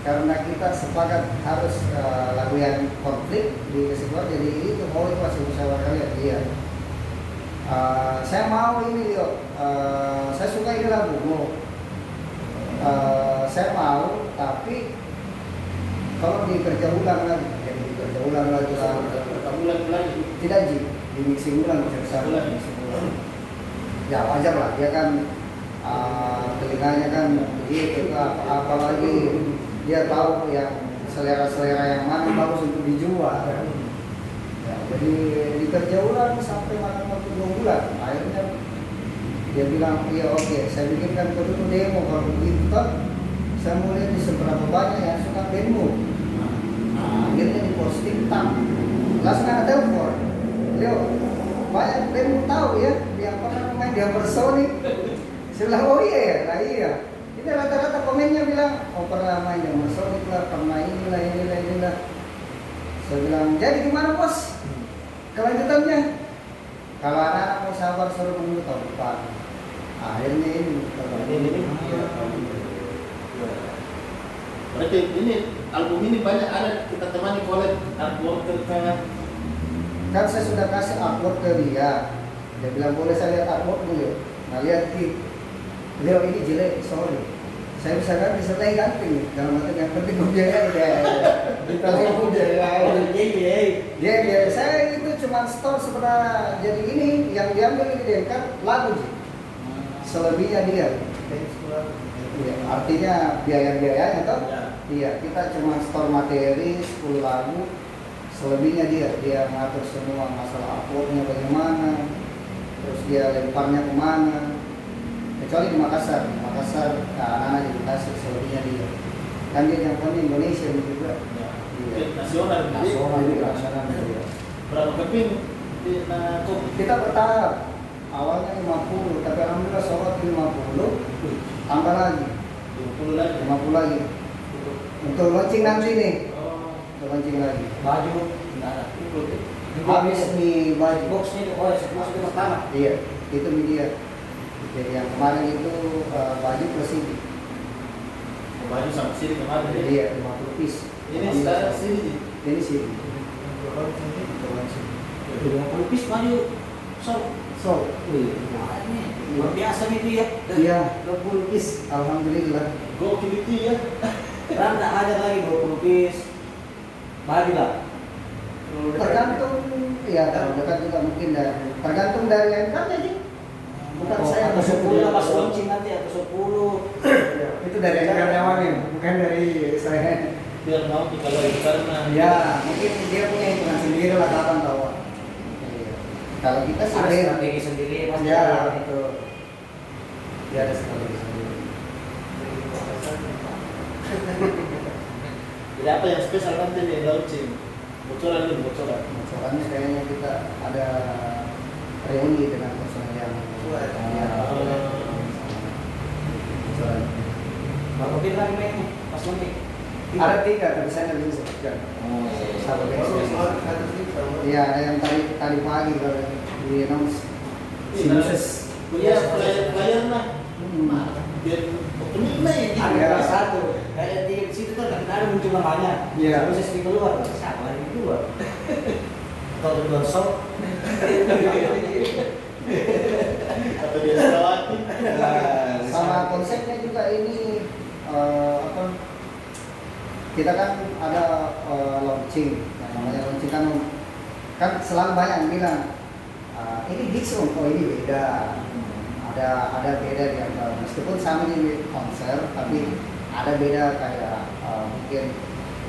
karena kita sepakat harus eh, lagu yang konflik di kesimpulan jadi itu oh itu hasil musyawarah kalian. Iya. Eh, saya mau ini Leo. Eh, saya suka ini lagumu Eh, saya mau tapi kalau dikerja ulang lagi jadi dikerja ulang lagi lah. Bulan lagi? tidak ji. Di mixing ulang bisa Ulang. ulang ya wajar lah. Dia kan uh, telinganya kan begitu apa apalagi dia tahu yang selera-selera yang mana bagus untuk dijual. Ya, jadi dikerja ulang sampai makan waktu dua bulan. Akhirnya dia bilang iya oke saya bikinkan dulu demo kalau begitu. Saya mau lihat di seberapa banyak yang suka demo. Nah, akhirnya di posting tam langsung ada telepon. Leo banyak demo tahu ya dia pernah main di Ampersonic saya bilang oh iya ya? Nah iya ini rata-rata komennya bilang oh pernah main di Ampersonic lah pernah inilah inilah inilah. Saya bilang jadi gimana bos? Kelanjutannya kalau anak-anak mau sabar suruh menunggu tahun depan. Akhirnya ini Ini, ini. Berarti ini album ini banyak ada kita temani collab artwork tentang kan saya sudah kasih artwork ke dia. Dia bilang boleh saya lihat artwork dulu nah lihat di Leo ini jelek sorry. Saya bisa ganti setelah ganti dalam arti yang penting biayain ya. [laughs] Kita gue biayain Iya, dia dia saya itu cuma store sebenarnya jadi ini yang diambil ini dia kan lagu sih. Selebihnya dia. Iya, artinya biaya-biayanya toh? Ya. iya kita cuma store materi 10 lagu selebihnya dia. Dia ngatur semua masalah uploadnya bagaimana terus dia lemparnya ke mana kecuali di Makassar. Makassar nah, anak-anak jadi kasih selebihnya dia. Kan dia yang punya Indonesia juga. Ya. Iya. Nasional. jadi nasional juga nasional dia Berapa keping? Nah, kita bertahap. Awalnya 50 tapi alhamdulillah sholat 50 tambah lagi. 20 lagi. 50 lagi. Untuk launching nanti nih. Oh, untuk launching lagi. Baju. Enggak ada. habis nih. baju Box ini oh itu pertama. iya. Itu media jadi yang kemarin itu uh, baju plus ini oh, baju sampai sini kemarin ya. iya 50 piece Ini sekarang sini. Ji. ini sih Lima puluh piece baju. So, so ini luar biasa nih dia. iya 20 piece alhamdulillah Gokil itu ya. Tak ada lagi 20 piece. Baju lah. tergantung ya dekat juga mungkin dah tergantung dari yang kan jadi bukan Atau- saya atau 10 lah pas launching nanti atau 10. [clears throat] itu dari yang karyawannya bukan dari saya Biar mau kita lagi karena ya mungkin dia punya hitungan sendiri lah kapan tahu Iya. kalau kita sih Ada strategi sendiri pasti. ya itu dia ada strategi sendiri [laughs] Jadi apa yang spesial nanti nih launching? Bocoran dulu, bocoran. Soalnya kayaknya kita ada reuni dengan ya, ada tiga tapi saya nggak bisa Oh, iya yang tadi pagi kalau di announce Sinuses. Hmm. Lah ya. Ada. Satu. Kayak di situ kan ada muncul. Iya. Di keluar. Keluar? Kalau di. Selawati. sama konsepnya juga ini eh, apa kita kan ada eh, launching. Yang namanya launching kan kan selalu banyak yang bilang "Ah, ini Dixon oh ini beda. Ada ada beda di antara meskipun sama di konser tapi ada beda kayak eh, mungkin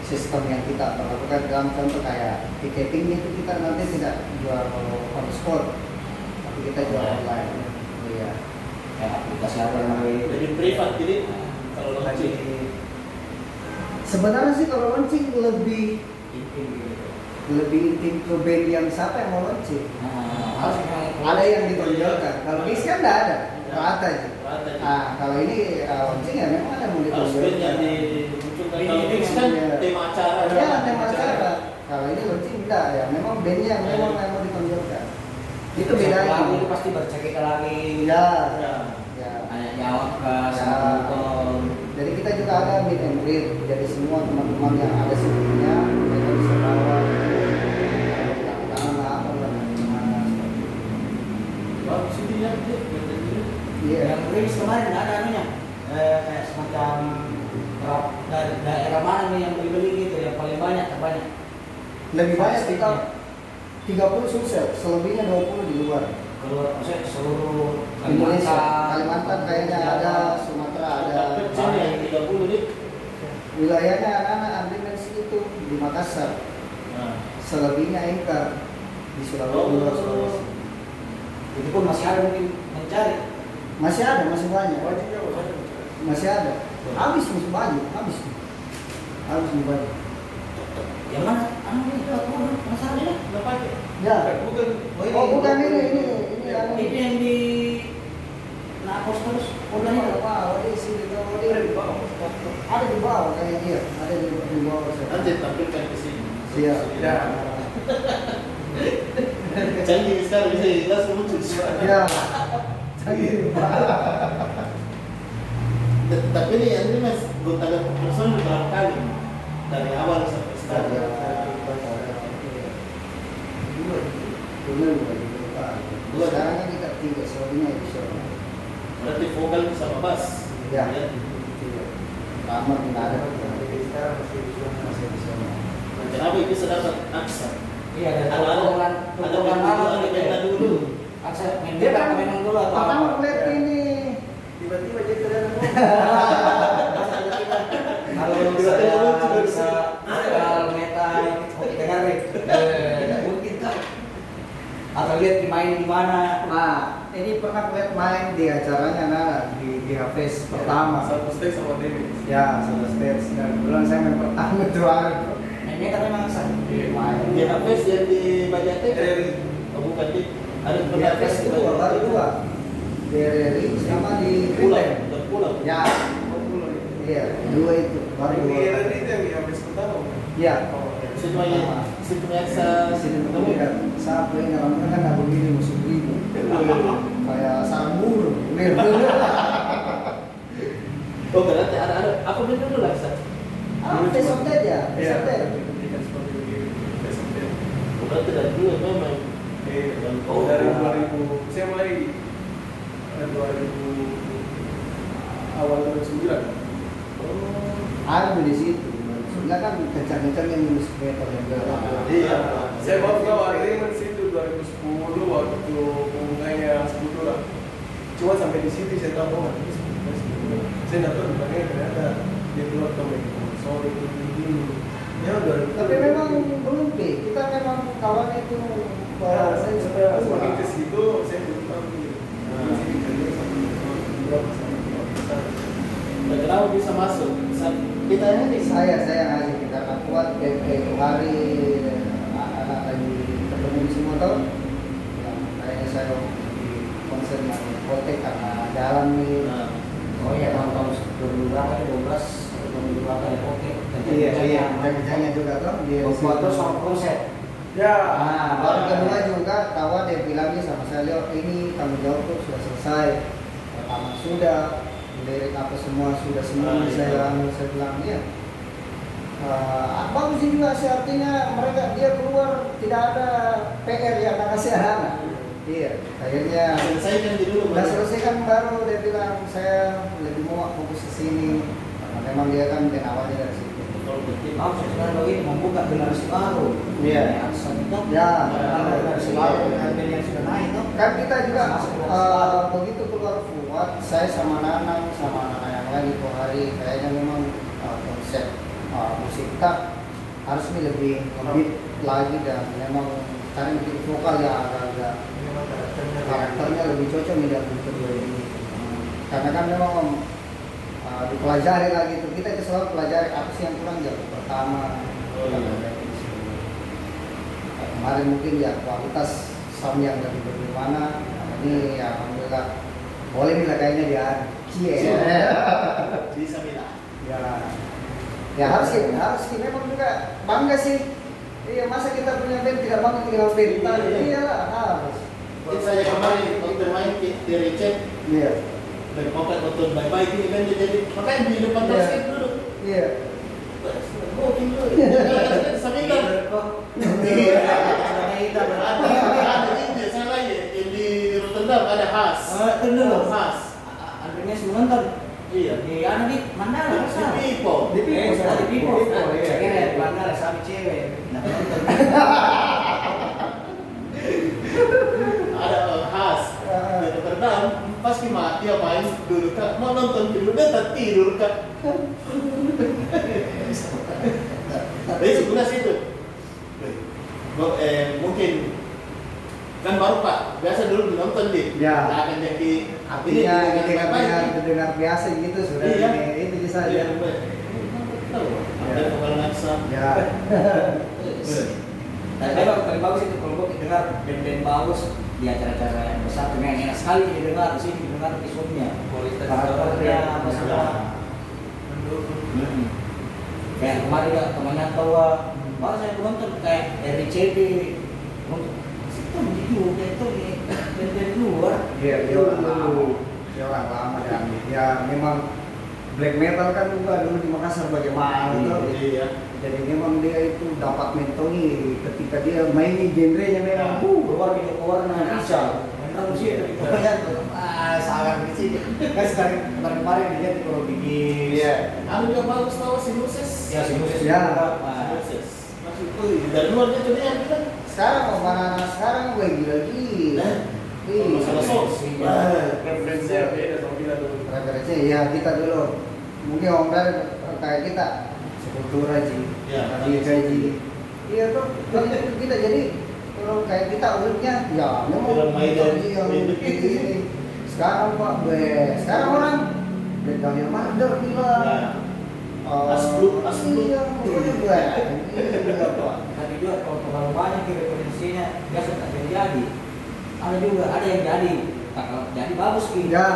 sistem yang kita lakukan dalam contoh kayak ticketing itu kita nanti tidak jual on spot kita jual online iya Kayak aplikasi apa namanya? Jadi privat jadi kalau launching. Sebenarnya sih kalau launching lebih Intim gitu. lebih intim ke band yang siapa yang mau launching. Nah, harus yang Ada yang ditonjolkan. Kalau Kiss kan nggak ada, rata aja. Ah, kalau ini uh, launching ya memang ada yang mau yang ditonjolkan. dimunculkan. Ini- Kalau ini kan iya. tema acara. Ya, tema acara. Kalau ini launching enggak ya, memang bandnya yang memang yang mau ditonjolkan. Itu bedanya. lagu itu pasti bercekik lagi. Ya, Ya. ya. Kayak jawab ke Ya. sama Jadi kita juga ada meet and greet. Jadi semua teman-teman yang ada sebelumnya mereka bisa bawa. Baru sini ya. Iya. Yang rilis kemarin ada anunya. Eh, kayak semacam da- da- daerah mana nih yang beli-beli gitu yang paling banyak terbanyak. Lebih banyak kita 30 sukses, selebihnya 20 di luar. Keluar maksudnya seluruh Indonesia, Kalimantan kayaknya ada, Sumatera ada. Tapi sini yang 30 nih. Wilayahnya anak-anak Andrimens itu di Makassar. Nah, Selebihnya Engkar di Sulawesi. luar Sulawesi. Itu pun masih ada mungkin mencari. Masih ada, masih banyak. Wajib ya, wajib. Masih ada. Habis masih banyak, habis. Habis banyak. Yang mana? Anu itu aku masalah ini. nggak pakai. Ya. Bukan. Oh bukan ini, ini, ini. Itu yang di Napos terus. Udah Udah di bawah, Ada di bawah. Ada di bawah kayak dia, ada di, di bawah. Nanti tampilkan ke sini. Iya. Ya. Canggih sekarang bisa jelas muncul. Ya. Canggih. Tapi ini ini mas, gonta ganti personil berapa kali? Dari awal sampai sekarang. Dulu dua Dua sekarang kita tiga, selebihnya edisional. Berarti vokal sama bass. Ya. Ya. Kamar masih. Masih. Nah, Kenapa bisa dapat aksa? Iya, ada potongan potongan dulu. Aksa main Dia kan memang dulu atau pertama apa? lihat ini. Tiba-tiba jadi terang. Kalau Tiba-tiba saya lucu dari bisa vokal meta oke dengar nih. Eh, mungkin kan. Atau lihat dimain di mana. Nah, ini pernah lihat main di acaranya nah, di di Hafiz pertama. Satu stage sama Dewi. Ya, satu stage dan kebetulan saya main pertama [laughs] tuh hari itu. Main meta memang aksa. Main. Di Hafiz yang di Bajate kan? Dari Oh bukan di ada Di Hafiz itu dua, baru dua. Di RRI sama di pulau, pulau. Ya, Populer. iya, dua itu baru dua. era ini yang yang habis pertama. bukan? Ya. Oh, ya. Situ aja, situ biasa. Sini ketemu kan, sampai ini orang kan aku begini musuh ribu. Kayak sarang burung. [laughs] Oh berarti ada ada apa benda dulu lah Ustaz? Ah, besok aja, Iya. besok seperti begini. Besok dia. Oh, Berarti dari dulu memang Eh, Oh. dari 2000 saya mulai eh, 2000 awal 2009 oh, Ada di situ. Sebenarnya kan kencang-kencang yang nulis meter yang gelap. Iya. saya baru tahu agreement situ 2010 waktu pengumumannya Sekutura cuma sampai di situ saya tahu oh ini sebenarnya Sekutura saya dapat bukannya ternyata dia keluar ke sorry ini ya udah. Tapi memang belum Pi. kita memang kawan itu Ya, bahwa saya sebenarnya semakin ke situ saya belum tahu gitu. Nah. Kenapa bisa masuk? Kita ini saya saya ngasih kita akan kuat kayak kayak itu hari anak-anak lagi ketemu di semua tahu kayaknya saya kotek karena jalan nih Nah, Oh iya tahun-tahun 2000 berapa ya 12 atau 2000 berapa ya oke. iya iya jangan juga tuh dia Foto sama konsep. Ya, Nah, baru kedua juga kawan dia bilangnya sama saya, Leo, ini tanggung jawab tuh sudah selesai. Rekaman sudah, lirik apa semua sudah semua. Ah, iya. saya, saya bilang dia. Uh, bagus sih juga sih artinya mereka dia keluar tidak ada PR yang nak kasih. Iya, akhirnya di dulu. selesai kan baru dia bilang saya lebih mau fokus ke sini. Karena memang dia kan dan awalnya dari situ. Maksud sekarang begini membuka generasi baru. Iya. Ya. Ada generasi baru band yang sudah naik tuh. kan kita juga eh, begitu keluar Fuad saya sama Nanang sama anak yang lain itu hari kayaknya memang eh, konsep eh, musik kita harus lebih lebih lagi dan memang cari bikin vokal yang agak-agak karakternya lebih cocok nih dengan kedua ini. Karena kan memang eh, dipelajari lagi itu kita itu selalu pelajari apa sih yang kurang ya pertama Oh, iya. Nah, kemarin mungkin ya kualitas sound yang lebih bagaimana nah, ini ya alhamdulillah boleh bila kayaknya dia. Cie. [laughs] Bisa bilang. ya. Ya harus sih harus sih. Memang juga bangga sih iya masa kita punya band tidak bangga tinggal band Iya, iya. iya lah harus Ini saya kemarin waktu main di di Recep, iya Dan mau kan nonton baik-baik ini kan jadi makanya di depan Iya. basket dulu. Iya. Oh, gitu. Iya, kita berarti. Ada ada ini salah ya yang di Rotterdam ada khas. Khas. Nonton. Iya. Di anu di Mandala Di? Pipo. Di Pipo, Eh, di Pipo. Di Pipo, iya. Di Mandala sama cewek. Nah, nonton. Ada eh, khas. Rotterdam pas mati dia main dulu kak mau nonton film dia tak tidur kak. Jadi sebelah situ. Eh, mungkin kan baru pak biasa dulu nonton di Ya. Nah, akan jadi Artinya ini ini dengar baik-baik. dengar dengar biasa gitu sudah Iya. ini itu bisa Iya, ya. Tahu, ada kepala naksa. Ya. [laughs] Tapi bagus, tapi bagus itu kalau gue dengar band-band bagus di acara-acara yang besar dengan enak sekali didengar di sini didengar episodenya Kualitas karakternya apa semua. Hmm. Kayak kemarin ya temannya tahu malah saya nonton kayak RCD itu begitu kayak itu nih band-band luar. Iya, dia orang lama. Dia orang lama dan ya memang black metal kan juga dulu di Makassar bagaimana Iya. Iya. Jadi memang dia itu dapat mentongi ketika dia mainin genrenya memang Ya. uh, keluar video keluarnya bisa Beneran sih tapi pokoknya ah sangat sih kan sekarang kemarin kemarin dilihat kalau bikin Iya. Anu juga bagus tahu sinuses. ya sih musik Ya. Sinuses. Masuk tuh dari luar dia tuh yang bilang. sekarang anak sekarang gue gila-gila. Nah, Iya. masalah sos. Iya. Referensinya beda sama kita dulu. Referensinya ya kita dulu mungkin Ber kayak kita sepuluh aja. Ya. Iya gaji. Iya tuh jadi kita jadi kalau kayak kita urutnya ya memang dan- iya. Sekarang Pak, be, sekarang orang Black Dahlia Mother bilang. Nah, Oh, Asblut, Asblut. Iya, pokoknya gue. Iya, Pak. tapi juga kalau terlalu banyak ya referensinya biasa tak jadi ada juga ada yang jadi kalau jadi bagus gitu Ya,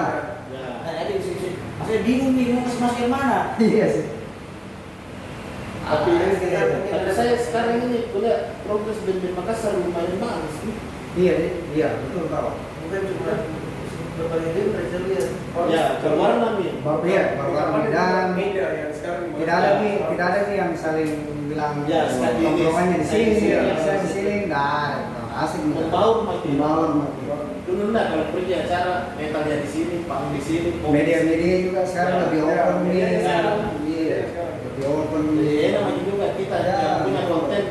ya. nah, jadi sih maksudnya bingung nih mau masuk masuk yang mana iya sih. Tapi iya. kata saya sekarang ini kuliah progres band Makassar lumayan bagus nih. Iya, iya, betul Pak. Bukan cuma berbagai game saya lihat. Ya, nami. Bapak iya, dan Beda yang sekarang. tidak ada nih, tidak ada nih yang saling bilang Ya, tongkrongannya di sini, sekali di sini. saya di sini, nggak ada. Asik nih. Membaur mati. Membaur mati. Dulu nah kalau pergi acara metalnya di sini, panggung di sini, Media-media juga sekarang Ya, lebih ya, open nih. sekarang. Iya. Iya, namanya juga kita Ya. yang punya konten.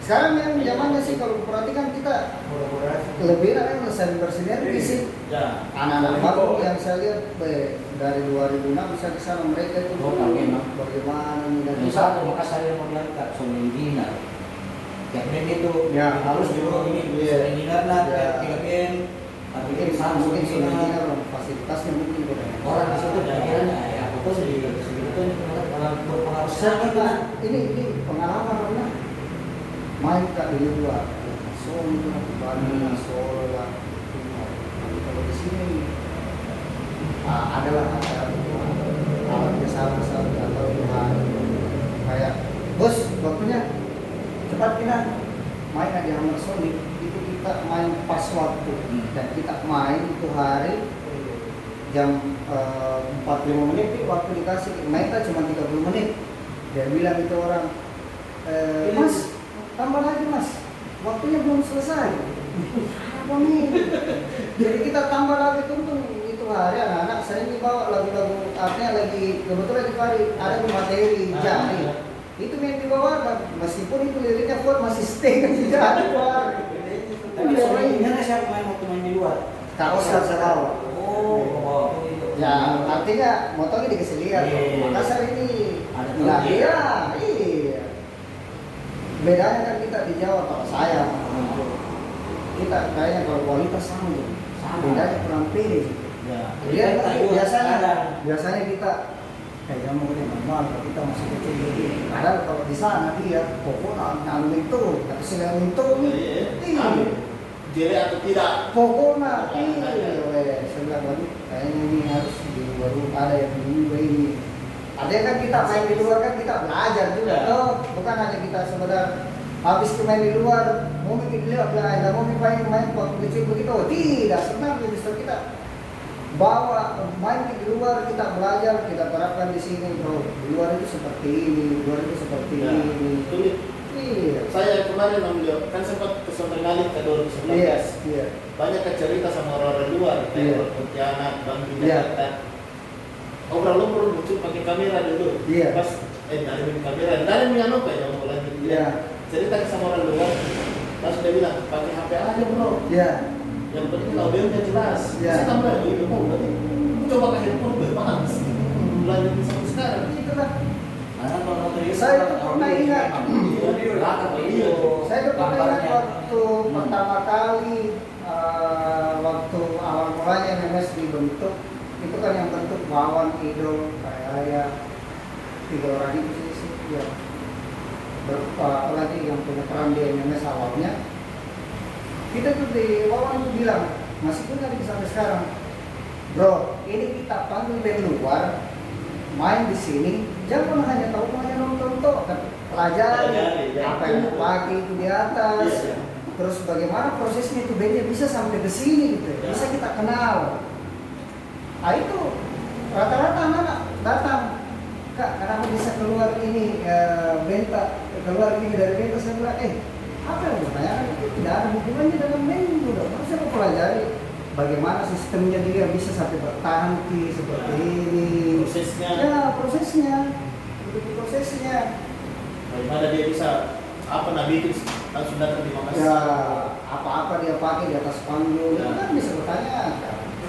Sekarang yang zamannya sih kalau perhatikan kita Kolaborasi. lebih enak yang saling bersinergi sih. Ya, Anak-anak baru yang saya lihat dari 2006 bisa ke sana mereka itu Oh, bagaimana dan mau diangkat Sony Engineer Tiap band itu Ya. harus dulu ini Iya. Sony Engineer lah Ya. band tapi ini sama mungkin Engineer fasilitasnya mungkin kurang. orang di situ pikirannya ya di berpengaruh. Kita kan ini ini pengalaman karena main kak di luar, Solo itu nanti Bandung, Solo lah. Kalau di sini ah, adalah acara alat besar-besar atau Tuhan. Kayak bos waktunya cepat kita main aja sama Sony. Itu kita main pas waktu. Dan kita main itu hari jam eh, 45 menit itu waktu dikasih kan cuma 30 menit. Dia bilang itu orang eh, mas tambah lagi mas. Waktunya belum selesai. Apa nih jadi kita tambah lagi tunggu itu hari anak-anak sering dibawa lagu-lagu artinya lagi kebetulan di hari ada tuh materi Ah, jari iya. itu yang dibawa meskipun itu liriknya full masih stay kan [laughs] tidak ada keluar. Tapi Engineer siapa main waktu main di luar? Kak Oscar saya bawa oh oh itu Ya, artinya motornya dikasih lihat. Iya. Makassar ini Ada nah, iya, iya. Bedanya kan kita di Jawa kalau saya kita kayaknya kalau kualitas sama. Sama. Bedanya kurang pede. ya. Dia juga biasanya ada. biasanya kita kayak kamu ini normal kalau kita masih kecil gitu. Padahal kalau di sana dia pokoknya anu itu, tapi selain itu nih, Iya. iya. Jele atau tidak? Pokoknya, Ya, iya, ada. weh, saya bilang waduh, kayaknya ini harus di baru ada yang juga ini. Ada kan kita main di luar kan kita belajar juga, Ya. toh bukan hanya kita sekedar habis main di luar, mau bikin dia belajar, mau main main waktu kecil begitu, tidak sebenarnya justru kita bawa main di luar kita belajar kita terapkan di sini bro di luar itu seperti ini di luar itu seperti Ya, ini Tulis. Iya Saya kemarin beliau kan sempat ke Sonrengalit ke 2019. iya iya Banyak ke cerita sama orang-orang luar, Iya. kayak orang Pontianak, Bang di Iya. Jakarta. Obrol-obrol muncul pakai kamera dulu. Iya. Pas eh dari kamera, dari yang apa ya mau lagi. Iya. Cerita sama orang luar. Pas dia bilang pakai HP aja bro. iya Yang penting audionya jelas. Iya. Saya tambah lagi mau berarti. Coba ke handphone gue paham. Lanjutin sampai sekarang. itu kan Itu Saya orang pernah ingat. saya tuh pernah ingat waktu pertama kali eh, waktu awal mulanya MMS dibentuk itu kan yang bentuk Wawan Idol kayak saya tiga orang itu sih sih ya Ber- apa lagi yang punya peran di MMS awalnya. Kita tuh di Wawan tuh bilang masih punya sampai sekarang. Bro ini kita panggil band luar main di sini jangan hanya tahu hanya nonton toh kan pelajari Pelajari, ya. apa yang dipakai itu di atas Iya, iya. terus bagaimana prosesnya itu bandnya bisa sampai ke sini gitu Ya. bisa kita kenal ah itu rata-rata anak datang kak kenapa bisa keluar ini eh, benta keluar ini dari benta saya bilang eh apa yang pertanyaan itu tidak ada hubungannya dengan menu dong harus aku pelajari bagaimana sistemnya dia bisa sampai bertahan di seperti ini Prosesnya. ya prosesnya begitu prosesnya Bagaimana dia bisa apa nabi itu langsung datang di Makassar. ya apa-apa dia pakai di atas panggung Ya. itu kan bisa bertanya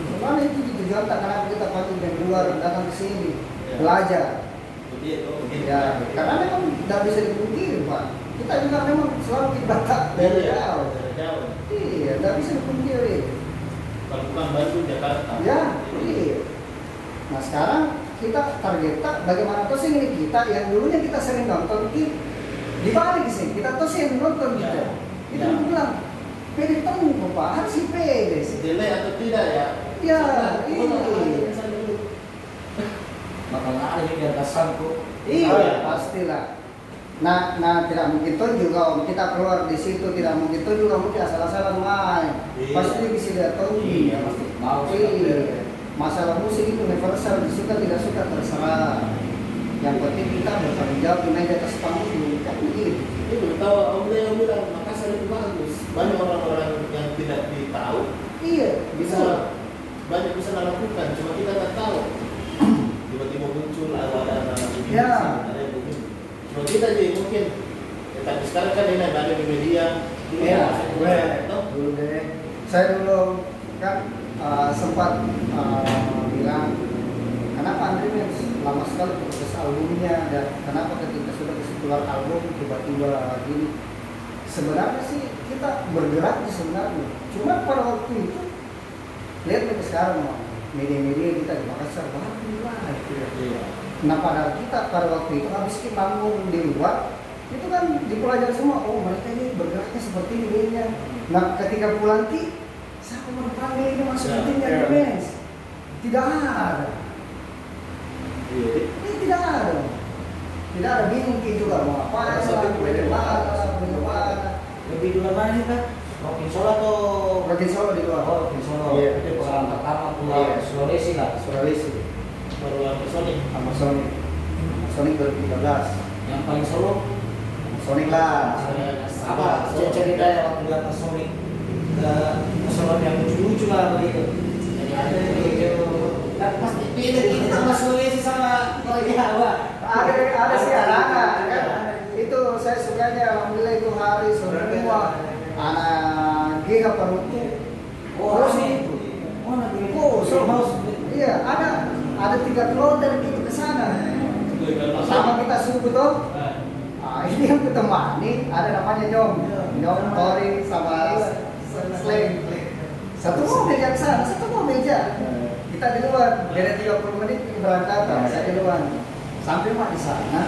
Gimana itu tujuan tak kenapa kita pakai dari luar datang ke sini Ya. belajar Begitu, begitu. ya karena memang tidak bisa dipungkiri pak kita juga memang selalu kita Iya, dari jauh. iya tidak bisa dipungkiri Kalau bukan Bandung, Jakarta. ya iya nah sekarang kita targetnya bagaimana tuh sih ini kita yang dulunya kita sering nonton di dibalik sih kita tuh sih nonton Ya. gitu itu Ya. aku bilang pede temu pak harus sih pede sih Delay atau tidak ya? Ya, iya. nggak ada yang di atas sangku. Iya, Iya. pastilah. Nah, nah tidak mungkin tuh juga om kita keluar di situ tidak mungkin tuh juga mungkin asal-asalan main. Iya. Pasti bisa lihat tuh. Iya, pasti mau Iya. Masalah musik itu universal, suka tidak suka terserah. Yang penting kita bertanggung jawab di meja atas panggung kan begitu. Ini belum tahu, Om Leo bilang Makassar itu bagus. Banyak orang-orang yang tidak ditahu Iya, bisa bisa. banyak bisa lakukan, cuma kita tak tahu. Tiba-tiba muncul ada ada ada Ya. ada Cuma kita jadi mungkin, ya, tapi sekarang kan ini ada di media. Dulu Iya, toh? dulu deh. Saya dulu kan uh, sempat uh, bilang kenapa Andre Mens lama sekali proses albumnya dan kenapa ketika sudah keluar album tiba-tiba gini. Sebenarnya sih kita bergerak di sebenarnya. Cuma pada waktu itu lihat ke sekarang media-media kita di Makassar bagus lah. gitu ya. Iya. Nah pada kita pada waktu itu habis kita panggung di luar itu kan dipelajari semua oh mereka ini bergeraknya seperti ini bandnya. Nah ketika pulang ki siapa mau dipanggil ini masuk Ya, ke timnya ya. di band? Tidak ada. Iya. Ini tidak ada. Tidak ada bingung ki juga mau apa ya. Lebih dulu mana sih kan? Rokin Solo atau Rokin Solo di luar. Oh, Rokin Solo. Iya. Itu pengalaman pertama pulang Iya. Sulawesi lah. Sulawesi Baru ada Sony. sama Sonic. Sonic 2013. Yang paling seru Sonic lah. apa cerita yang waktu atas Sonic Solo yang lucu-lucu lah begitu. Jadi ada begitu. Kan pasti pilih ini sama Sulawesi sama Pulau Jawa. ada ada sih anak-anak kan itu saya sukanya alhamdulillah itu hari semua anak GH Paruti Oh, ini. itu. Oh, nanti Oh, so- iya ada ada tiga keluarga gitu ke sana. Sama kita subuh tuh ah, ini yang ketemani ada namanya Nyom. Nyom Tori sama Slang satu mobil yang sana satu mobil aja kita di luar. Beda 30 menit berangkatan saya di luar. Sampai mah di sana?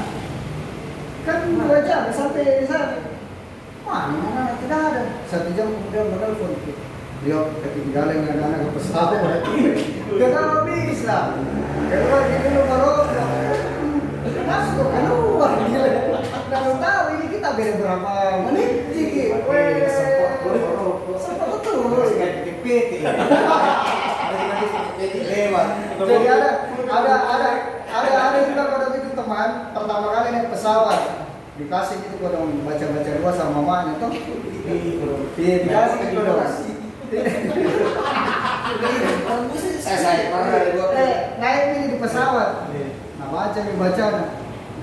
Kan dua jam sampai di sana. Mana mana tidak ada. Satu jam kemudian menelpon Yo, ketinggalan dengan anak ke pesawat. Gak habis lah. Keluar gitu lu baru masuk keluar gila. Kalau tahu ini kita beda berapa menit Ciki. Weh. Sempat betul. Jadi lewat. Jadi ada ada ada ada ada juga pada itu teman pertama kali naik pesawat dikasih gitu pada baca-baca dua sama mamanya tuh dikasih gitu dong Saya saya pernah dua eh naik ini di pesawat. Nah baca nih baca. Nah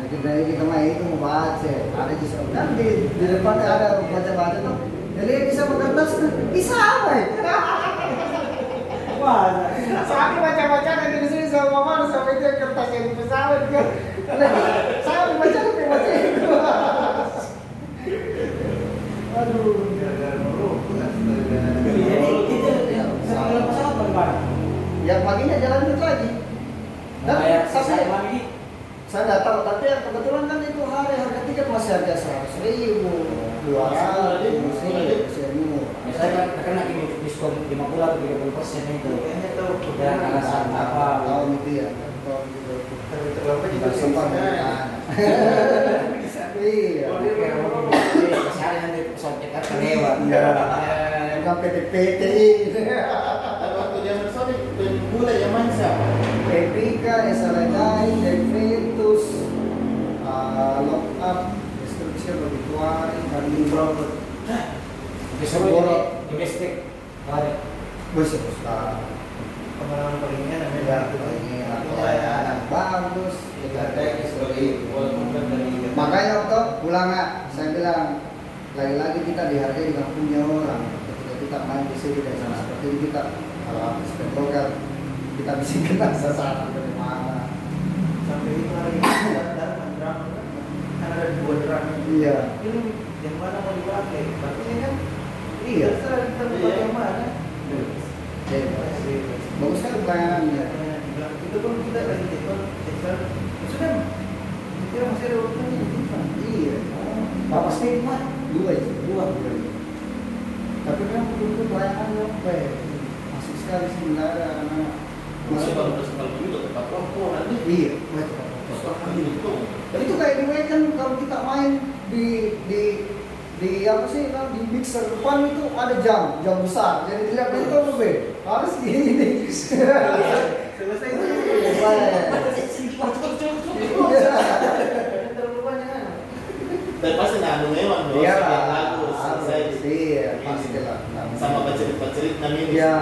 Nah, kita kita main itu mau baca. Ada di sana di, di depan ada baca-baca tuh. Jadi bisa berkertas bisa apa ya? [laughs] Wah, saya baca-baca dan di sini sama mama sampai dia kertas yang di pesawat kan. Saya baca baca. Itu. Aduh. Yang paginya jalan terus lagi. Dan Kayak saya sampai malam ini saya nggak tahu tapi yang kebetulan kan itu hari harga tiket masih harga seratus ribu, dua ratus ribu. Misalnya kan kena ini diskon 50 atau 30 persen itu. Dan alasan apa? Tahun itu ya. Tahun itu. Terlalu Tidak sempat bertanya. Iya. Kesehari nanti pesawat Jakarta lewat. Iya. Bukan PT-PT [laughs] pemula zaman siapa? Epica, Esaladai, Devritus, uh, Lock Up, Destruction, Obituary, Carling Brown, Disuruh domestik. Balik. Pusat. Pengalaman palingnya Ya, namanya ini pelayanan bagus, kita ada history. Walaupun kan dari Makanya waktu pulang nggak, saya bilang lagi-lagi kita dihargai dengan punya orang. Ketika kita main di sini dan sama seperti ini kita kalau habis lokal kita bisa kenal sasaran dari mana. sampai itu hari ini datang drama kan ada dua drama Iya. ini yang mana mau dipakai berarti kan Iya. terserah kita mau Iya. yang mana Iya. Bagus sekali pelayanannya. itu pun kita lagi telepon Excel sudah kita masih ada di Tiffan Iya. Bapak stay mana? Dua itu. Dua. Tapi kan betul pelayanannya baik. Masuk sekali sih nggak ada anak. Masih baru kalau begitu tempat rokok nanti. Iya. Terus orang itu. Dan itu kayak di kan kalau kita main di di di apa sih kan di mixer depan itu ada jam jam besar jadi dilihat itu apa be harus selesai itu Iya. banyak kan Dan pasti nanu memang dong. Iya lah, selesai. Iya, pasti lah. Sama bacerit-bacerit namanya. Iya.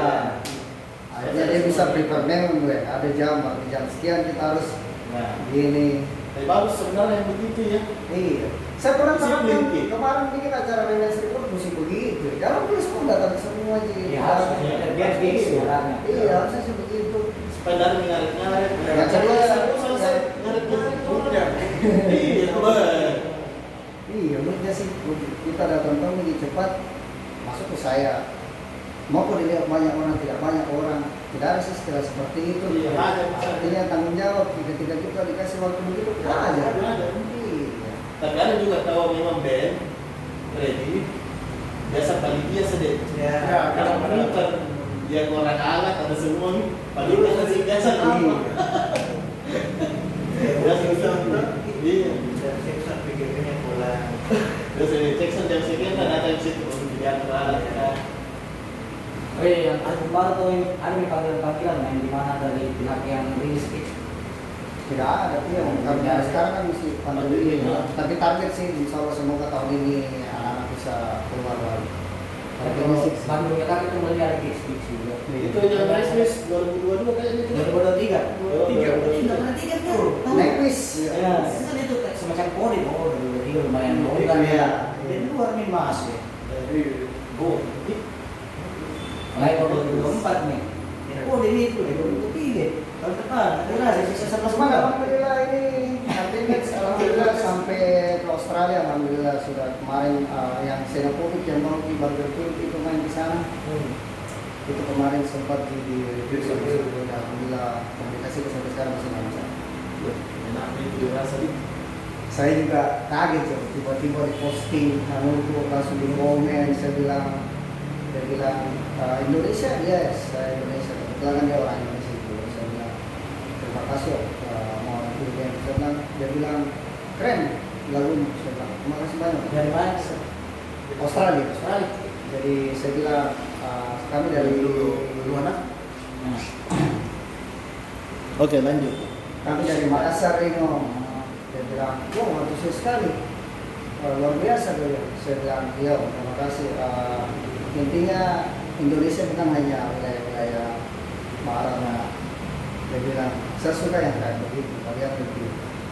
Akhirnya dia bisa prepare memang gue ada jam, ada jam sekian kita harus Nah, gini. tapi bagus sebenarnya yang begitu ya. Iya. Saya pernah Linky. kemarin bikin acara Women's Report mesti begitu. Jangan tulis pun datang semua aja. Ya harus biar dia sebenarnya. Iya, harusnya sih begitu. Sepeda ngaret-ngaret. Ya, kedua, Satu selesai ya. ngaret-ngaret. Buknya. Iya, bener. Iya, menurutnya sih kita datang tamu lebih cepat masuk ke saya. Mau kok dilihat banyak orang, tidak banyak orang. Tidak ada istilah seperti itu. Iya, ada. Artinya tanggung jawab ketika kita dikasih waktu begitu, ada. Ada, ada. Iya. Tapi ada juga tahu memang band ready biasa panitia sedih. ya Ya, Kalau bukan dia orang alat ada semua nih panitia masih biasa Iya. Biasa Iya. dan section PGP-nya pulang Terus ini Jackson jam sekian kan ada di situ yang alat kan. Oh iya, yang baru tuh yang ada panggilan-panggilan yang di mana dari pihak yang itu. Tidak ada, iya. Karena sekarang kan mesti pandemi. Ya. Tapi target sih, insya Allah semoga tahun ini anak-anak bisa keluar lagi. Tapi Kalau masih Bandung Jakarta itu mulai ada gigs gigs juga. Itu yang resmis 2022 kayaknya itu. 2023. Tiga. Tidak ada tiga tuh. Naik. Ya, kan itu kayak semacam kode, oh 2023 lumayan longgar Iya. ya. Dari luar nih mas ya. Oh, Mulai tahun 2024 nih. Kode ini itu 2023. Tahun depan, ada rasa sisa 11 Cuman bulan. alhamdulillah ini artinya alhamdulillah sampai ke Australia alhamdulillah sudah kemarin uh, yang xenophobic yang mau di Burger King itu main di sana. Itu kemarin sempat di di alhamdulillah komunikasi ke sampai sekarang masih lancar enak di saya juga kaget tiba-tiba di posting itu langsung di komen saya bilang dia bilang "Uh, Indonesia yes saya Indonesia. Kebetulan kan dia orang Indonesia itu. Saya bilang terima kasih uh, mau ikut game saya bilang dia bilang keren lagunya saya bilang terima kasih banyak. Dari mana? Australia Australia. jadi saya bilang uh, kami dari Dulu- dulu. Mana? Nah, Oke lanjut. kami dari Makassar ini dia bilang wow antusias sekali. Luar biasa dia. Saya bilang iya terima kasih Eh, intinya Indonesia bukan hanya wilayah-wilayah Marana dia bilang saya suka yang kayak begitu kalian lebih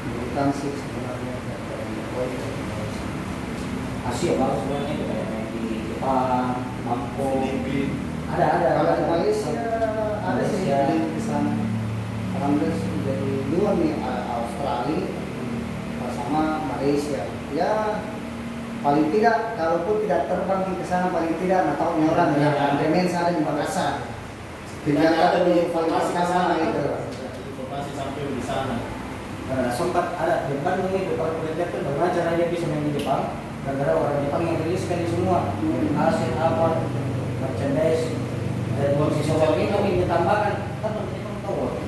militan sih sebenarnya daripada yang Jokowi dan Indonesia." Asia bagus sebenarnya itu kayak main di Jepang, Mampo, Filipin. ada ada. kalau di Malaysia ada sih Malaysia. di sana alhamdulillah dari dua nih Australia sama Malaysia ya paling tidak kalaupun tidak terbang ke sana paling tidak nggak tahu orang ya Ya. Demen sana di Makassar. Tidak Ternyata ada di informasi ke sana itu Informasi sampai di sana. Nah, sempat ada di Bandung itu kalau kita tuh bagaimana cara dia bisa main di Jepang. Gara-gara orang Jepang yang riliskan di semua. Hmm. aset apa merchandise dan kalau si soal ini kami ditambahkan kan orang Jepang tahu.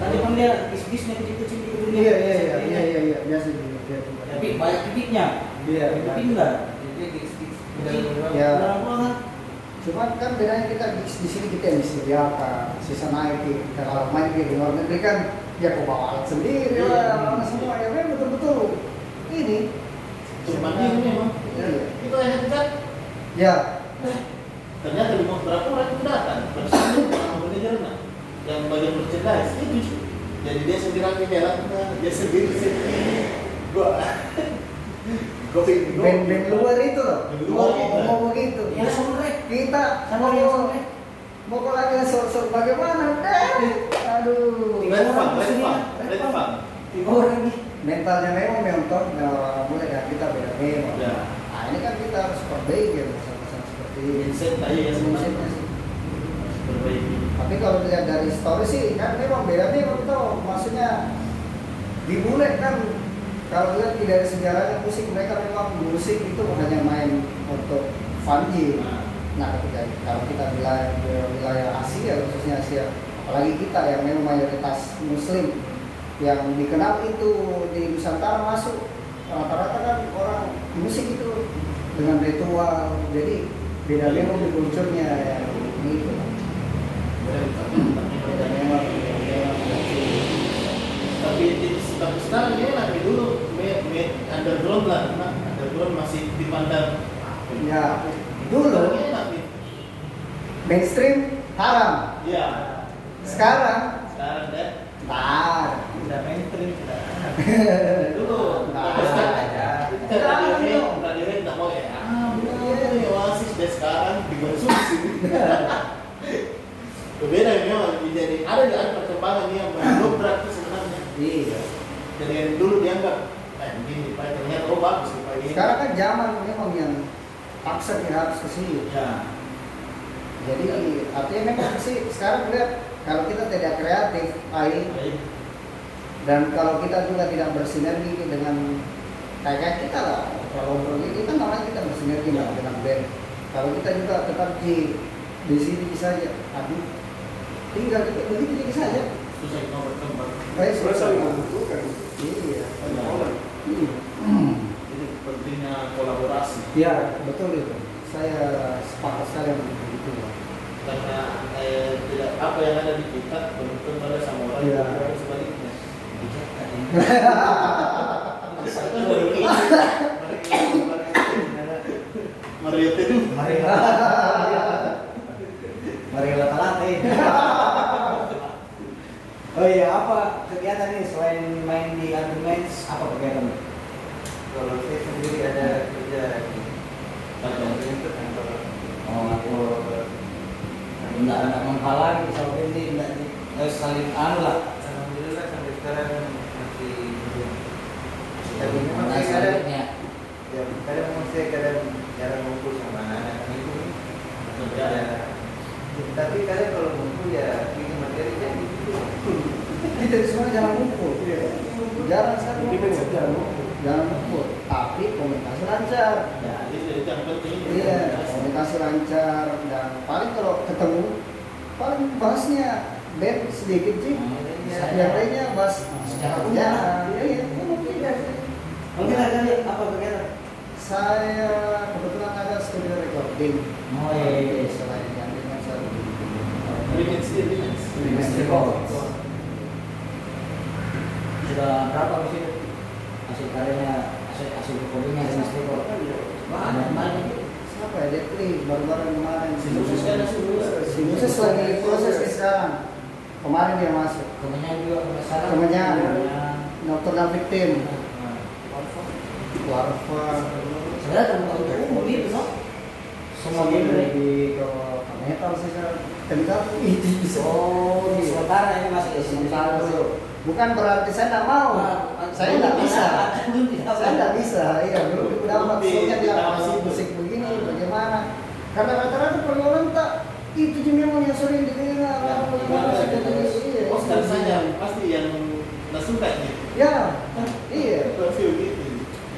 Kan Jepang dia bisnisnya kecil-kecil di dunia iya iya iya iya iya iya biasa gitu tapi banyak titiknya Iya, iya. pindah Kecil. udah Ya. Ruangan Cuman kan bedanya kita di, di sini kita yang disediakan, sisa naik di kalau main di luar negeri kan ya kok bawa alat sendiri Iya. lah, mana semua ya memang betul-betul ini. Cuma ini memang. Iya. Itu headset. Ya, Ternyata di beberapa orang itu datang bersama sama manajernya yang bagian merchandise itu jadi dia sendiri yang helmnya dia sendiri sendiri gua [laughs] gua- band-band luar itu loh. Band luar Mau itu. mau begitu. ya sore Kita sama mau yang sore mau lagi sok-sok bagaimana? Eh, aduh. fang red fang tiga orang nih Mentalnya memang mentor, nah, mulai dari kita beda memang. Ya. Nah ini kan kita harus perbaiki ya pesan-pesan seperti ini. mindset aja ya Mindsetnya sebenarnya sih. perbaiki Tapi kalau dilihat dari story sih kan memang beda memang itu maksudnya di kan kalau lihat dari sejarahnya musik mereka memang musik itu hanya main untuk funji. Nah. Nah ketika kalau kita wilayah wilayah Asia khususnya Asia apalagi kita yang memang mayoritas Muslim yang dikenal itu di Nusantara masuk rata-rata kan orang musik itu dengan ritual jadi beda memang di kulturnya ya gitu. Tapi Beda memang, tapi sekarang dia lagi dulu. Me, me, underground lah nah, underground masih dipandang. Ya, dulu. Mainstream? Haram. ya Sekarang? Sekarang deh tar. udah mainstream sudah. [laughs] dulu. Kita radio Red nggak mau ya ah oasis deh sekarang dikonsumsi [laughs] berbeda ya memang jadi ada ada perkembangan yang mendobrak itu sebenarnya. Iya. Jadi yang dulu dianggap eh begini pak ternyata oh bagus ini Sekarang kan zaman memang yang paksa dia harus ke sini. ya Jadi artinya memang sih sekarang lihat kalau kita tidak kreatif, ai, baik dan kalau kita juga tidak bersinergi dengan kayak kayak kita lah, kalau ini kan namanya kita bersinergi lah dengan band. Kalau kita juga tetap di di sini saja, aduh, tinggal kita begitu jadi saja. susah kita berkembang Baik, membutuhkan. Iya. Orang. Iya. jadi pentingnya kolaborasi Ya, betul itu. Saya sepakat sekali dengan itu. karena eh, tidak apa yang ada di kita belum tentu ada sama orang Iya. yang sebaliknya Mario Teduh mari mari lata-lata oh iya apa kegiatan nih selain main di arguments apa kegiatan Kalau saya sendiri ada kerja di Kantor. oh aku enggak enggak menghalangi sama ini enggak enggak saling anu lah Alhamdulillah sampai sekarang masih belum. Tapi memang Nah, saya kadang selanjutnya ya kadang memang saya kadang jarang ngumpul sama anak-anak kan. Ya. Ya. Tapi kadang kalau ngumpul ya bikin materi jadi gitu. Kita semua jangan ngumpul. Jarang sekali jangan ngumpul. Tapi komunikasi lancar. ya itu yang penting Iya, komunikasi lancar dan paling kalau ketemu paling bahasnya band sedikit sih. Saya- Yang lainnya bahas Sejarah sejarah. umum. Iya, iya, umum tidak. kalau kita ada apa kegiatan Saya kebetulan ada studio recording. oh iya iya, iya. Selain yang dengan saya Remix remix Remix record. Sudah berapa di situ? Hasil karyanya hasil hasil recordingnya dengan Steve banyak banyak. siapa ya? Kli, baru-baru kemarin. Si Moses kan si Moses lagi proses nih sekarang. Kemarin dia masuk. Kemenyan juga kalau salah Kemenyan. Kemenyan. Dokter David Tim. Nah, Warfa sebenarnya terbuka untuk umum itu no semua genre di ke metal sih sekarang Tentang itu oh di sementara ini masih di Sementara dulu. Bukan berarti saya tidak mau. saya tidak bisa. Saya tidak bisa. Iya, di- soalnya di dia situ. musik begini bagaimana? Karena rata-rata pergaulan tak itu juga memang yang sering didengar. Iya. Oscar saja pasti yang nggak suka nih. Ya, iya. Pasti begitu.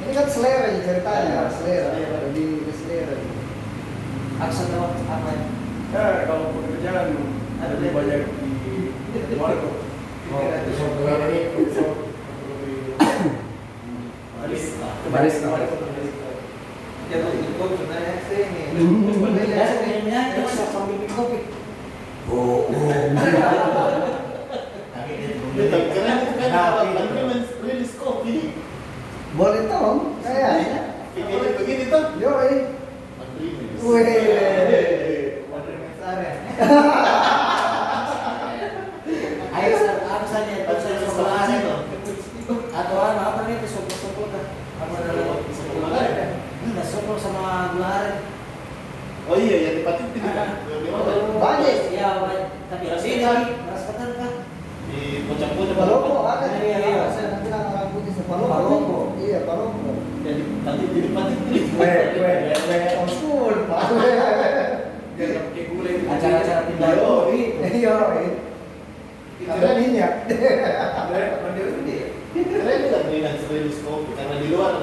Ini kan selera ya ceritanya, Ya, selera. Lebih ke selera. aksen apa apa ya kalau pekerjaan ada lebih banyak di warkop. Oh Barista. Oh kan. Boleh tahu? Kayaknya. Begini tuh. Yoi. Wih. ayo apa saja itu saya sebelah itu atau apa apa nih itu sopor sopor kan apa namanya Sopor Manggarai. enggak sopor sama Oh iya yang di itu kan. Di mana? Banyak. ya banyak. tapi Beras ini beras ketan kan Di. Paloko ada Iya, iya, iya. iya. Saya bilang orang putih Paloko. Paloko. Iya, Paloko. Jadi Patit jadi Patit itu. Weh, weh, weh, old school, Pak. Itu. acara-acara pindah kopi Iya, ada minyak. Juga bilang rilis kopi karena di luar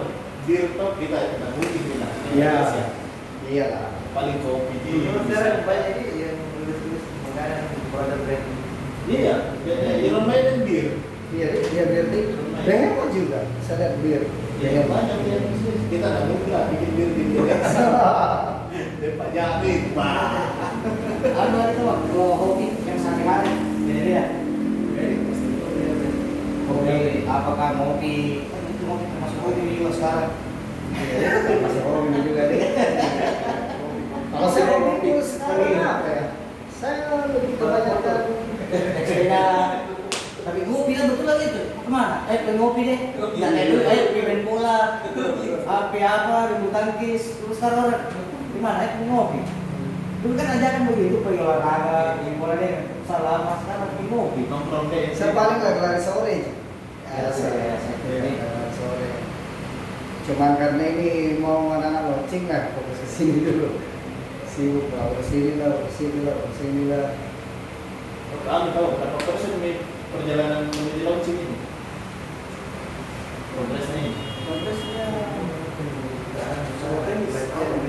bir tuh kita tidak mungkin bilang. Iya. Iya lah. Paling kopi di sekarang banyak ini yang tulis-tulis makanan produk brand. Iya, ya, Iron Maiden bir. Iya, iya biar di. Behemoth juga. Saya lihat bir. Ya, banyak yang kita nggak mungkin lah bikin bir [laughs] di Indonesia. Dan Pak Jamil, Pak. anu itu kalau hobi yang sehari-hari beda-beda hobi apakah ngopi kan itu ngopi termasuk hobi juga sekarang Hobi juga deh. Kalau saya sekarang apa ya? Saya lebih kebanyakan beda tapi ngopi kan betul lagi itu ke mana eh pengen ngopi deh nggak kayak dulu pergi main bola apa apa bulu tangkis terus sekarang orang gimana eh pengen ngopi dulu kan ajakan begitu pergi olahraga pergi bola deh salah mas sekarang pergi ngopi Nongkrong deh. saya paling lagi lari sore. Ya, lari sore. Cuman karena ini mau anak-anak launching lah, fokus ke sini dulu. Sibuk lah, ke sini lah, ke sini lah, ke sini lah. Kami tahu berapa persen nih perjalanan menuju launching ini. Progresnya ini. Progresnya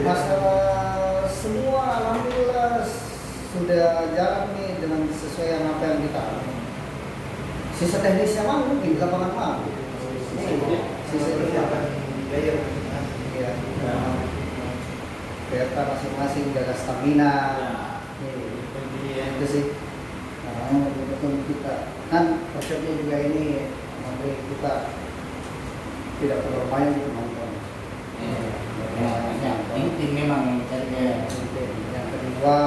masalah semua alhamdulillah sudah jalan nih dengan sesuai yang apa yang kita sisa teknisnya mah mungkin di lapangan mah Nih, sisa teknisnya ya kereta masing-masing jaga stamina. Nih, itu sih. Nah, betul kita kan workshopnya juga ini memberi kita tidak perlu banyak untuk nonton. Ya, penting memang yang cari yang kedua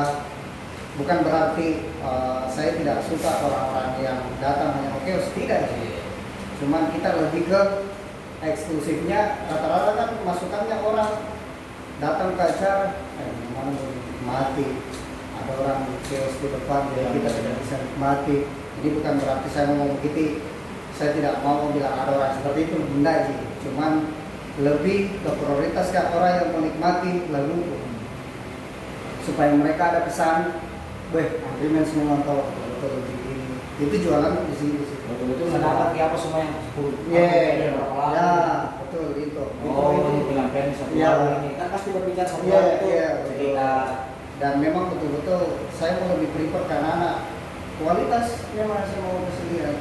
bukan berarti eh, saya tidak suka orang-orang yang datang hanya oke tidak. Sih cuman kita lebih ke eksklusifnya rata-rata kan masukannya orang datang ke acara eh, mana mau nikmati ada orang kios di depan jadi kita tidak bisa nikmati. Ini bukan berarti saya mau begitu saya tidak mau bilang ada orang seperti itu enggak sih. Cuman lebih ke prioritas ke orang yang menikmati lalu supaya mereka ada kesan weh agreement semua nonton. Itu jualan di sini di sini betul-betul mendapat ya apa semua yang Iya, berapa lama ya betul itu. oh itu, ini bilang plan satu Iya. hari ini. Kan pasti berbicara satu Iya, hari itu. iya, betul. cerita Dan memang betul-betul saya mau lebih prefer karena anak kualitas memang saya mau kesedihan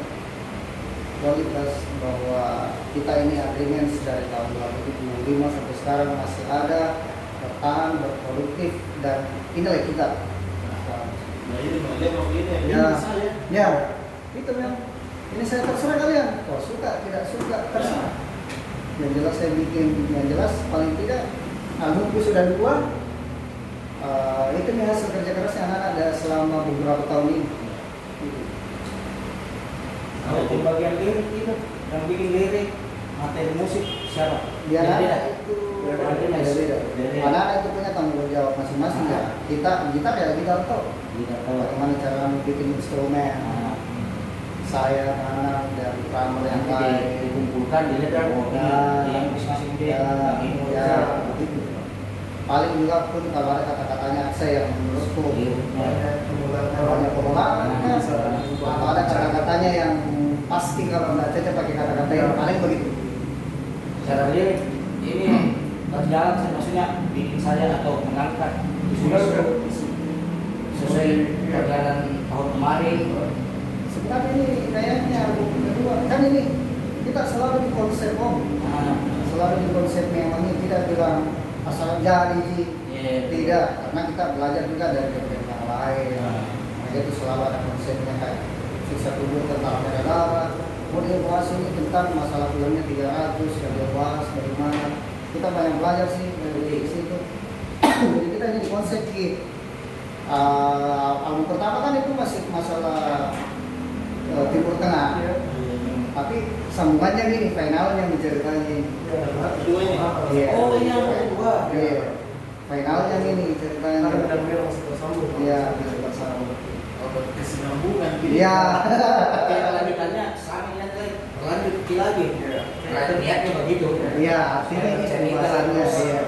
kualitas bahwa kita ini agreement dari tahun 2025 sampai sekarang masih ada bertahan berproduktif dan inilah kita. Nah ini dia mau ini. Ya. Ya, itu memang ini saya terserah kalian. Kalau suka tidak suka terserah. Yang jelas saya bikin yang jelas paling tidak albumku sudah dua. Eh, itu nih hasil kerja keras yang anak ada selama beberapa tahun ini. Kalau di bagian lirik itu yang bikin lirik materi musik siapa? dia anak itu Beda-beda. anak itu punya tanggung jawab masing-masing ya. Kita kita ya kita tahu tahu. bagaimana cara bikin instrumen. Nah, saya anak dan drummer yang lain. dikumpulkan dilihat Ya. yang masing-masing dia ya, yang ini ya, begitu. paling juga pun kalau ada kata-katanya saya yang menurutku Iya. banyak pengulangan kan atau ada kata-katanya yang pasti kalau nggak cocok pakai kata-kata yang paling begitu. Cara lirik ini berjalan maksudnya bikin saya atau mengangkat. Isu-isu sesuai perjalanan tahun kemarin. Sebenarnya ini kayaknya album kedua. Kan ini kita selalu di konsep om. Nah, selalu di konsep memang ini tidak bilang asal jadi iya. tidak. Karena kita belajar juga dari band yang lain. Nah. Makanya itu selalu ada konsepnya kayak sisa tubuh tentang darah darah mau dia bahas ini tentang masalah filmnya 300 yang dia bahas dari mana kita banyak belajar sih dari situ. Jadi kita ini konsep Ki. Uh, album pertama kan itu masih masalah uh, timur tengah tapi sambungannya gini finalnya menceritanya Kedua ini. Iya. Oh, ini yang kedua. Iya. Finalnya gini ceritanya. Karena benar-benar masih bersambung. Iya, bisa bersama. Oh, kesinambungan gitu. Iya. Tapi lanjutannya sama lagi, lanjut lagi. Nah, itu niatnya begitu. Iya, artinya ini pembahasannya iya.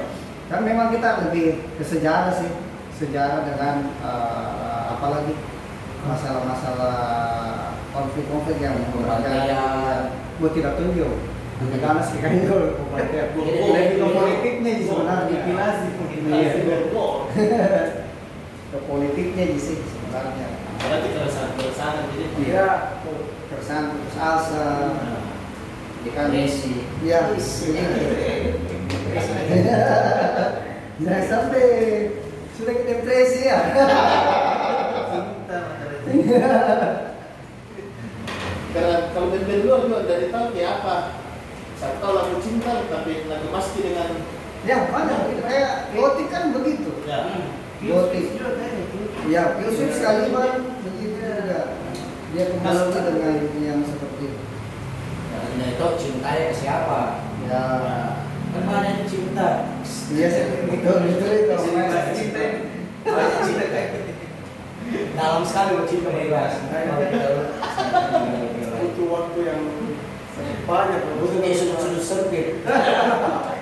Kan memang kita lebih ke sejarah sih. Sejarah dengan eh, apalagi masalah-masalah konflik-konflik yang Perantaian. Buat tidak tunjuk. Negara sih kan itu lebih ke politiknya sih sebenarnya. Dipilasi, Iya. bergol. Ke politiknya sih sebenarnya. Berarti keresahan-keresahan jadi. Iya. Keresahan putus asa, Depresi. Iya, Jangan [laughs] sampai sudah ke depresi ya. [laughs] Cinta. [laughs] Karena kalau band-band luar juga dari tahu kayak apa. Satu tahu lagu cinta, tapi lagu pasti dengan ya banyak gitu. kayak gotik kan begitu. ya. Gotik. Ya, Yusuf sekali bang begitu juga. Dia kemas dengan yang seperti itu. Nah, itu cintanya ke siapa? Ya, Kan banyak yang cinta. iya itu itu itu. Cinta cinta. Banyak cinta kayak gitu. Dalam sekali cinta bebas. Butuh waktu yang banyak. Bukan dia sudut-sudut sempit.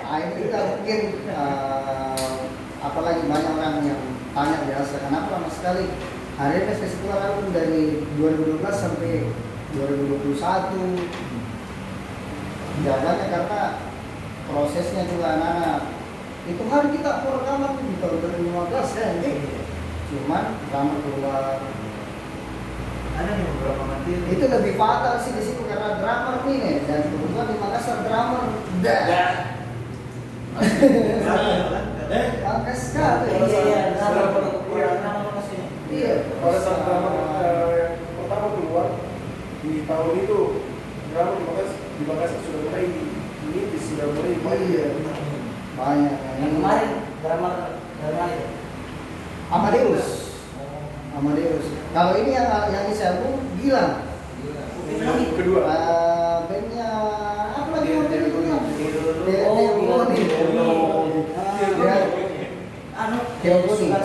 Nah, ini kita mungkin eh, apalagi banyak orang yang tanya biasa kenapa lama sekali hari ini saya keluar album dari 2012 sampai 2021 jawabannya karena prosesnya juga anak-anak itu hari kita rekaman di tahun 2015 ya ini cuman drama keluar Ada nih beberapa materi. itu lebih fatal sih di situ karena drummer nih dan kebetulan di Makassar drummer dah [laughs] Eh, Angkat sekali. Iya, iya. Iya. kasih. Iya. Pada saat drama eh, pertama keluar di tahun itu drama di Makassar, di Makassar sudah mulai ini sudah mulai banyak. Iya. Banyak. Yang kemarin drama drama itu. Amadeus. Amadeus. Kalau ini yang yang isi album Gilang. Kedua. Eh, bandnya apa lagi? Oh, Anu, Theo Budi. suka